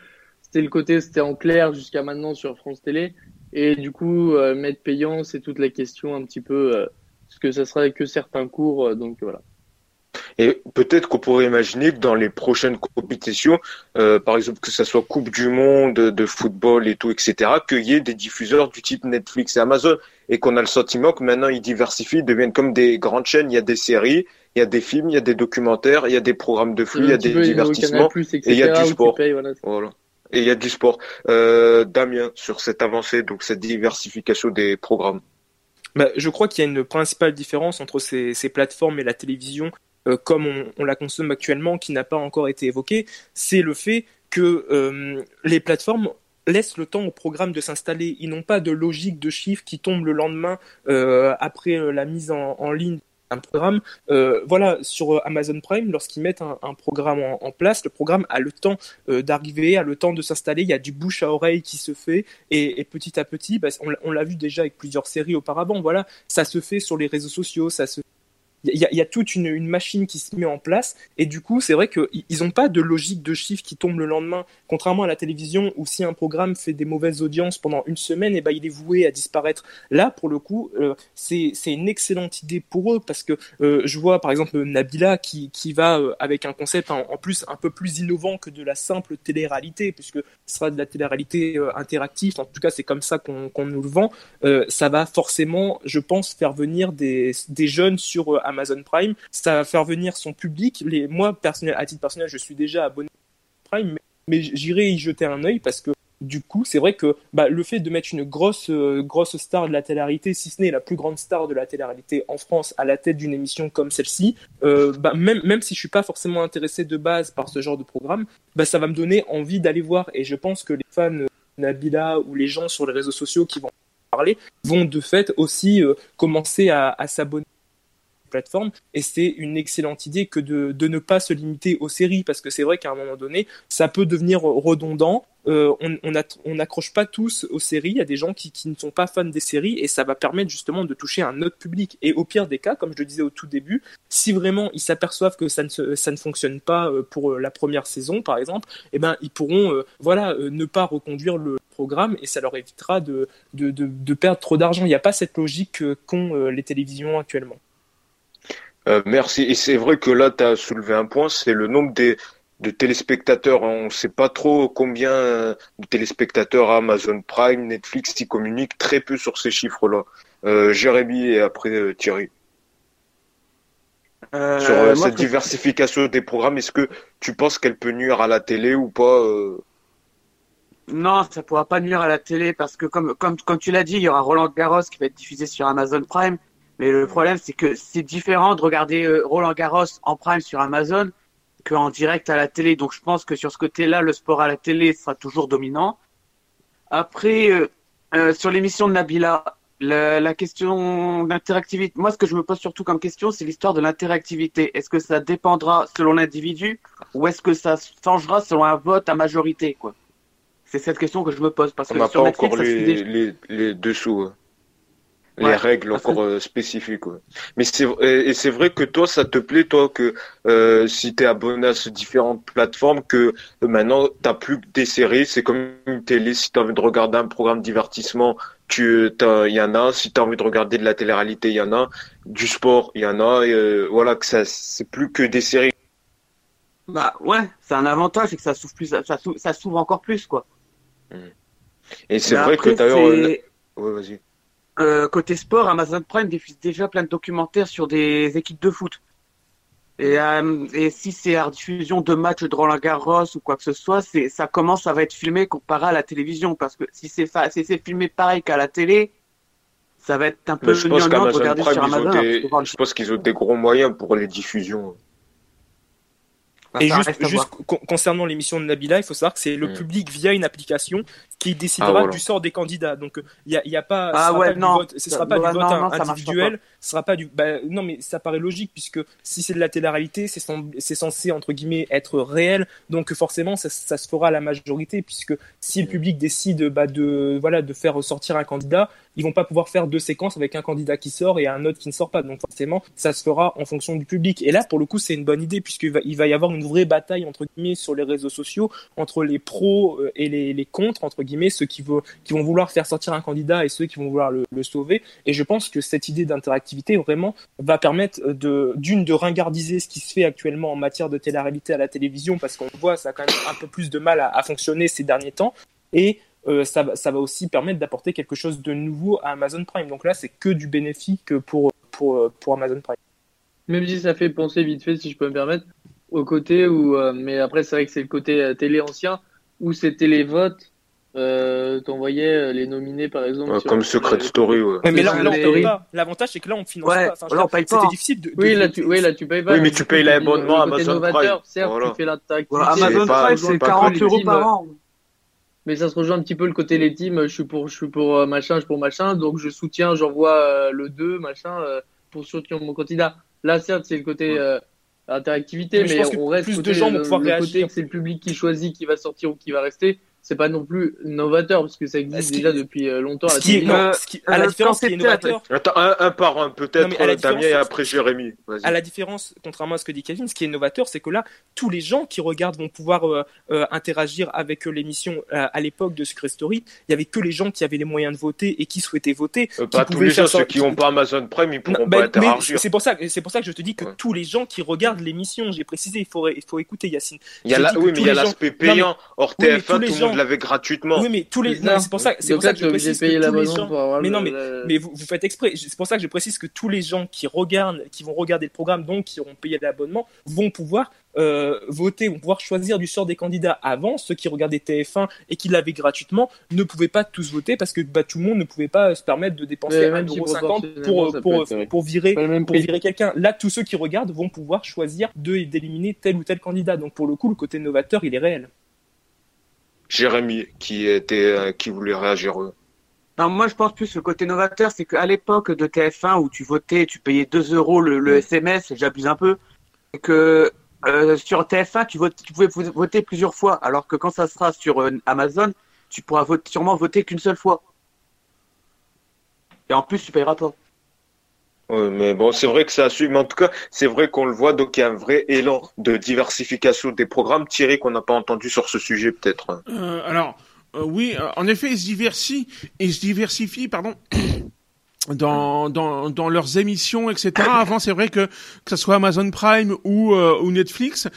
S4: c'était le côté, c'était en clair jusqu'à maintenant sur France Télé. Et du coup, euh, mettre payant, c'est toute la question un petit peu, euh, parce que ça sera que certains cours. donc voilà.
S1: Et peut-être qu'on pourrait imaginer que dans les prochaines compétitions, euh, par exemple que ce soit Coupe du Monde de football et tout, etc., qu'il y ait des diffuseurs du type Netflix et Amazon, et qu'on a le sentiment que maintenant ils diversifient, ils deviennent comme des grandes chaînes. Il y a des séries, il y a des films, il y a des documentaires, il y a des programmes de flux, il y a des divertissements, et il y a du sport. voilà. Et il y a du sport. Euh, Damien, sur cette avancée, donc cette diversification des programmes.
S2: Bah, je crois qu'il y a une principale différence entre ces, ces plateformes et la télévision euh, comme on, la consomme actuellement, qui n'a pas encore été évoqué, c'est le fait que euh, les plateformes laissent le temps au programme de s'installer. Ils n'ont pas de logique de chiffres qui tombe le lendemain euh, après la mise en, ligne d'un programme. voilà, sur Amazon Prime, lorsqu'ils mettent un, programme en, place, le programme a le temps d'arriver, a le temps de s'installer. Il y a du bouche à oreille qui se fait, et, petit à petit, bah, on, on l'a vu déjà avec plusieurs séries auparavant. Voilà, ça se fait sur les réseaux sociaux, ça se il y, a, toute une, machine qui se met en place. Et du coup c'est vrai qu'ils n'ont pas de logique de chiffres qui tombe le lendemain. Contrairement à la télévision où si un programme fait des mauvaises audiences pendant une semaine et eh ben il est voué à disparaître. Là pour le coup euh, c'est une excellente idée pour eux parce que euh, je vois par exemple Nabila qui, qui va euh, avec un concept en, plus un peu plus innovant que de la simple télé-réalité puisque ce sera de la télé-réalité euh, interactive. En tout cas c'est comme ça qu'on qu'on nous le vend. Ça va forcément je pense faire venir des, des jeunes sur Amazon Prime, ça va faire venir son public. Les, moi, personnel, à titre personnel, je suis déjà abonné à Prime, mais, j'irai y jeter un œil parce que du coup, c'est vrai que bah, le fait de mettre une grosse, euh, grosse star de la télé-réalité, si ce n'est la plus grande star de la télé-réalité en France, à la tête d'une émission comme celle-ci, euh, bah, même, même si je suis pas forcément intéressé de base par ce genre de programme, bah, ça va me donner envie d'aller voir. Et je pense que les fans de Nabila ou les gens sur les réseaux sociaux qui vont parler vont de fait aussi euh, commencer à s'abonner plateforme. Et c'est une excellente idée que de, ne pas se limiter aux séries parce que c'est vrai qu'à un moment donné ça peut devenir redondant. Euh, on n'accroche pas tous aux séries. Il y a des gens qui, ne sont pas fans des séries et ça va permettre justement de toucher un autre public. Et au pire des cas comme je le disais au tout début si vraiment ils s'aperçoivent que ça ne, fonctionne pas euh, pour euh, la première saison par exemple eh ben ils pourront voilà ne pas reconduire le programme et ça leur évitera de perdre trop d'argent. Il n'y a pas cette logique qu'ont les télévisions actuellement
S1: euh, merci. Et c'est vrai que là, tu as soulevé un point, c'est le nombre des, de téléspectateurs. On ne sait pas trop combien de téléspectateurs Amazon Prime, Netflix qui communiquent très peu sur ces chiffres-là. Euh, Jérémy et après euh, Thierry. Euh, sur euh, cette diversification des programmes, est-ce que tu penses qu'elle peut nuire à la télé ou pas
S7: Non, ça pourra pas nuire à la télé parce que comme, comme, comme tu l'as dit, il y aura Roland Garros qui va être diffusé sur Amazon Prime. Mais le problème, c'est que c'est différent de regarder euh, Roland Garros en prime sur Amazon qu'en direct à la télé. Donc je pense que sur ce côté-là, le sport à la télé sera toujours dominant. Après, euh, euh, sur l'émission de Nabila, la, la question d'interactivité, moi ce que je me pose surtout comme question, c'est l'histoire de l'interactivité. Est-ce que ça dépendra selon l'individu ou est-ce que ça changera selon un vote à majorité quoi? C'est cette question que je me pose parce
S1: On
S7: que sur
S1: pas
S7: Netflix,
S1: encore
S7: ça se fait
S1: les,
S7: déjà.
S1: les, les dessous. hein. Les
S7: Ouais,
S1: règles encore euh, spécifiques. ouais. Mais c'est et c'est vrai que toi, ça te plaît, toi, que euh, si tu es abonné à ces différentes plateformes, que euh, maintenant, t'as plus que des séries. C'est comme une télé. Si tu as envie de regarder un programme de divertissement, tu, t'as- il y en a. Si tu as envie de regarder de la télé-réalité, il y en a. Du sport, il y en a. Et, euh, voilà, que ça, c'est plus que des séries.
S7: Bah ouais, c'est un avantage, c'est que ça s'ouvre plus, ça s'ouvre, encore plus quoi.
S1: Et c'est vrai
S7: après,
S1: que d'ailleurs, euh, ouais, vas-y.
S7: Euh, côté sport, Amazon Prime diffuse déjà plein de documentaires sur des équipes de foot. Et, euh, et si c'est à diffusion de matchs de Roland Garros ou quoi que ce soit, c'est, ça commence à va être filmé comparé à la télévision. Parce que si c'est, fa- si c'est filmé pareil qu'à la télé, ça va être un peu
S1: je pense
S7: de regarder
S1: Prime,
S7: sur Amazon.
S1: des,
S7: le-
S1: je pense qu'ils ont des gros moyens pour les diffusions.
S2: Et juste, juste concernant l'émission de Nabila, il faut savoir que c'est le
S1: Mm.
S2: public via une application qui décidera
S1: Ah, voilà.
S2: du sort des candidats. Donc il y a, y a pas,
S7: Ah ouais,
S2: pas
S7: non.
S2: vote, ce sera pas du vote
S7: non, non,
S2: individuel, sera pas du. Bah, non, mais ça paraît logique puisque si c'est de la télé-réalité, c'est censé entre guillemets être réel. Donc forcément, ça, ça se fera à la majorité puisque si le public décide bah, de voilà de faire ressortir un candidat, ils vont pas pouvoir faire deux séquences avec un candidat qui sort et un autre qui ne sort pas. Donc forcément, ça se fera en fonction du public. Et là, pour le coup, c'est une bonne idée puisqu'il va, il va y avoir une vraie bataille entre guillemets sur les réseaux sociaux entre les pros euh, et les, les contre entre guillemets, ceux qui, veut, qui vont vouloir faire sortir un candidat et ceux qui vont vouloir le sauver. Et je pense que cette idée d'interactivité vraiment va permettre de d'une de ringardiser ce qui se fait actuellement en matière de télé-réalité à la télévision parce qu'on voit ça a quand même un peu plus de mal à, fonctionner ces derniers temps et euh, ça, ça va aussi permettre d'apporter quelque chose de nouveau à Amazon Prime. Donc là, c'est que du bénéfique pour, pour, pour Amazon Prime.
S4: Même si ça fait penser vite fait, si je peux me permettre, au côté où, euh, mais après c'est vrai que c'est le côté euh, télé ancien, où c'était les votes, euh, t'envoyais euh, les nominés par exemple.
S1: Ouais,
S4: sur-
S1: comme Secret Story, ouais.
S2: Ouais, mais là, on paye pas. L'avantage, c'est que là, on finance
S7: Ouais,
S2: pas. Enfin,
S7: là, on paye pas,
S2: C'était
S7: hein.
S2: difficile de. de-
S4: Oui, là tu, oui, là tu payes pas.
S1: Oui, mais tu payes l'abonnement
S4: côté
S1: Amazon Prime.
S4: certes,
S1: Voilà.
S4: tu fais l'interactivité.
S7: Voilà,
S1: C'est
S7: Amazon
S1: pas-
S7: Prime,
S1: c'est
S7: c'est
S1: pas
S7: 40
S4: que
S7: euros par an.
S4: Mais ça se rejoint un petit peu le côté les teams, je suis pour, je suis pour euh, machin, je suis pour machin, donc je soutiens, j'envoie euh, le 2, machin, euh, pour soutenir mon candidat. Là, certes, c'est le côté euh, interactivité,
S2: Mais
S4: on reste
S2: plus de
S4: côté,
S2: gens vont
S4: le,
S2: pouvoir
S4: le
S2: réagir.
S4: côté que c'est le public qui choisit qui va sortir ou qui va rester. C'est pas non plus novateur, parce que ça existe
S2: Ce qui-
S4: déjà depuis euh, longtemps. à
S2: Ce
S4: la
S2: qui est,
S4: télévision.
S2: non,
S7: Euh,
S2: ce qui, à la différence, ce qui est novateur,
S1: Attends, un, un par un,
S2: Non,
S1: peut-être euh, Damien et après Jérémy.
S2: À la différence, contrairement à ce que dit Kevin, ce qui est novateur, c'est que là, tous les gens qui regardent vont pouvoir euh, euh, interagir avec euh, l'émission euh, à l'époque de Secret Story. Il y avait que les gens qui avaient les moyens de voter et qui souhaitaient voter.
S1: Euh,
S2: qui
S1: pas tous les gens, ceux qui n'ont pas Amazon Prime, ils
S2: Non,
S1: pourront
S2: ben,
S1: pas
S2: mais
S1: interagir.
S2: c'est pour ça, c'est pour ça que je te dis que
S1: Ouais.
S2: tous les gens qui regardent l'émission, j'ai précisé, il faut, il faut écouter Yacine.
S1: Il y a la- oui, mais il y a l'aspect payant hors
S2: Oui, mais
S1: TF1,
S2: tous les
S1: tout le
S2: gens-
S1: de laver gratuitement.
S2: Oui, mais tous les. C'est pour ça, c'est pour ça que je précise que tous les gens. Mais non, mais, mais vous, vous faites exprès. C'est pour ça que je précise que tous les gens qui regardent, qui vont regarder le programme, donc qui auront payé l'abonnement, vont pouvoir euh, voter, vont pouvoir choisir du sort des candidats. Avant, ceux qui regardaient TF1 et qui l'avaient gratuitement ne pouvaient pas tous voter parce que bah, tout le monde ne pouvait pas se permettre de dépenser 1,50€ pour, pour, pour, virer, pour virer quelqu'un. Là, tous ceux qui regardent vont pouvoir choisir d'éliminer tel ou tel candidat. Donc pour le coup, le côté novateur, il est réel.
S1: Jérémy, qui, était, euh, qui voulait réagir.
S7: Non, moi, je pense plus le côté novateur, c'est qu'à l'époque de TF1 où tu votais, tu payais 2 euros le, le SMS, j'abuse un peu, et que euh, sur TF1, tu, votes, tu pouvais voter plusieurs fois, alors que quand ça sera sur euh, Amazon, tu pourras sûrement voter qu'une seule fois. Et en plus, tu payeras pas.
S1: Mais bon, c'est vrai que ça assume. En tout cas, c'est vrai qu'on le voit. Donc, il y a un vrai élan de diversification des programmes. Thierry, qu'on n'a pas entendu sur ce sujet, peut-être.
S3: Euh, alors, oui, en effet, ils se diversifient. Ils se diversifient, pardon. dans, dans, dans leurs émissions, etc. Avant, c'est vrai que que ce soit Amazon Prime ou, euh, ou Netflix,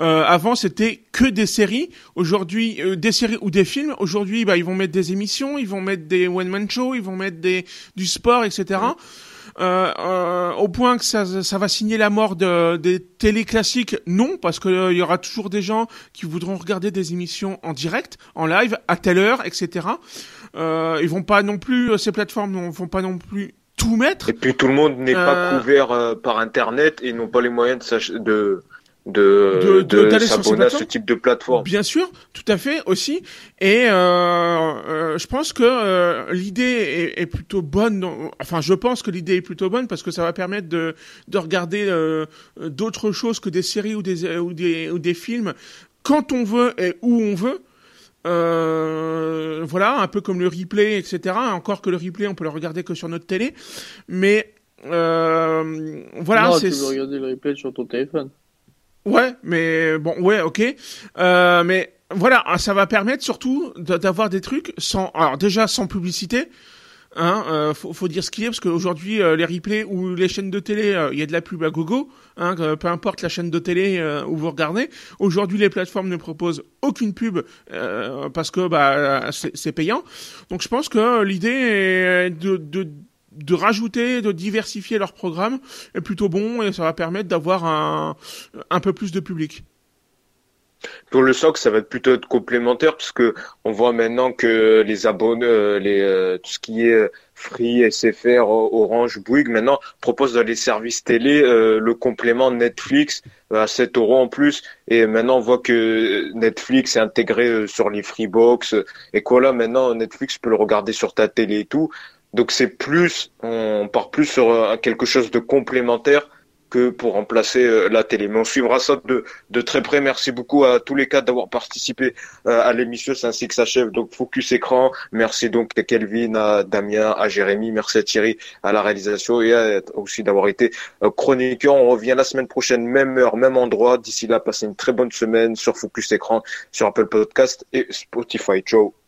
S3: euh, avant c'était que des séries. Aujourd'hui, euh, des séries ou des films. Aujourd'hui, bah, ils vont mettre des émissions, ils vont mettre des one man shows, ils vont mettre des du sport, etc. Euh, euh, au point que ça, ça va signer la mort de, des télé classiques, non, parce qu'il il y aura toujours des gens qui voudront regarder des émissions en direct, en live, à telle heure, etc. Euh, ils vont pas non plus, euh, ces plateformes ne vont pas non plus tout mettre.
S1: Et puis tout le monde n'est pas euh, couvert euh, par Internet et n'ont pas les moyens de, de de, de, de, s'abonner à ce type de plateforme.
S3: Bien sûr, tout à fait aussi. Et euh, je pense que l'idée est, est, plutôt bonne. Enfin, je pense que l'idée est plutôt bonne parce que ça va permettre de, de regarder d'autres choses que des séries ou des, ou des, ou des films quand on veut et où on veut. Euh, voilà, un peu comme le replay, etc. Encore que le replay, on peut le regarder que sur notre télé, mais euh, voilà.
S4: Non, tu peux regarder le replay sur ton téléphone.
S3: Ouais, mais bon, ouais, ok. Euh, mais voilà, ça va permettre surtout d'avoir des trucs sans, alors déjà sans publicité, Hein, euh, faut, faut, dire ce qu'il a parce qu'aujourd'hui euh, les replays ou les chaînes de télé, euh, il y a de la pub à gogo. Hein, peu importe la chaîne de télé où vous regardez. Aujourd'hui, les plateformes ne proposent aucune pub parce que bah c'est payant. Donc je pense que l'idée est de, de de rajouter, de diversifier leur programme est plutôt bon et ça va permettre d'avoir un, peu plus de public.
S1: Pour le SOC, ça va être plutôt complémentaire parce que on voit maintenant que les abonnés, euh, les, euh, tout ce qui est Free, SFR, Orange, Bouygues, maintenant proposent dans les services télé euh, le complément Netflix à 7 euros en plus. Et maintenant, on voit que Netflix est intégré sur les Freebox. Et quoi maintenant, Netflix peut le regarder sur ta télé et tout. Donc c'est plus, on part plus sur quelque chose de complémentaire que pour remplacer euh, la télé. Mais on suivra ça de, très près. Merci beaucoup à tous les quatre d'avoir participé euh, à l'émission. C'est ainsi que s'achève donc Focus Écran. Merci donc à Kelvin, à Damien, à Jérémy. Merci à Thierry à la réalisation et à, aussi d'avoir été euh, chroniqueur. On revient la semaine prochaine, même heure, même endroit. D'ici là, passez une très bonne semaine sur Focus Écran, sur Apple Podcast et Spotify. Ciao.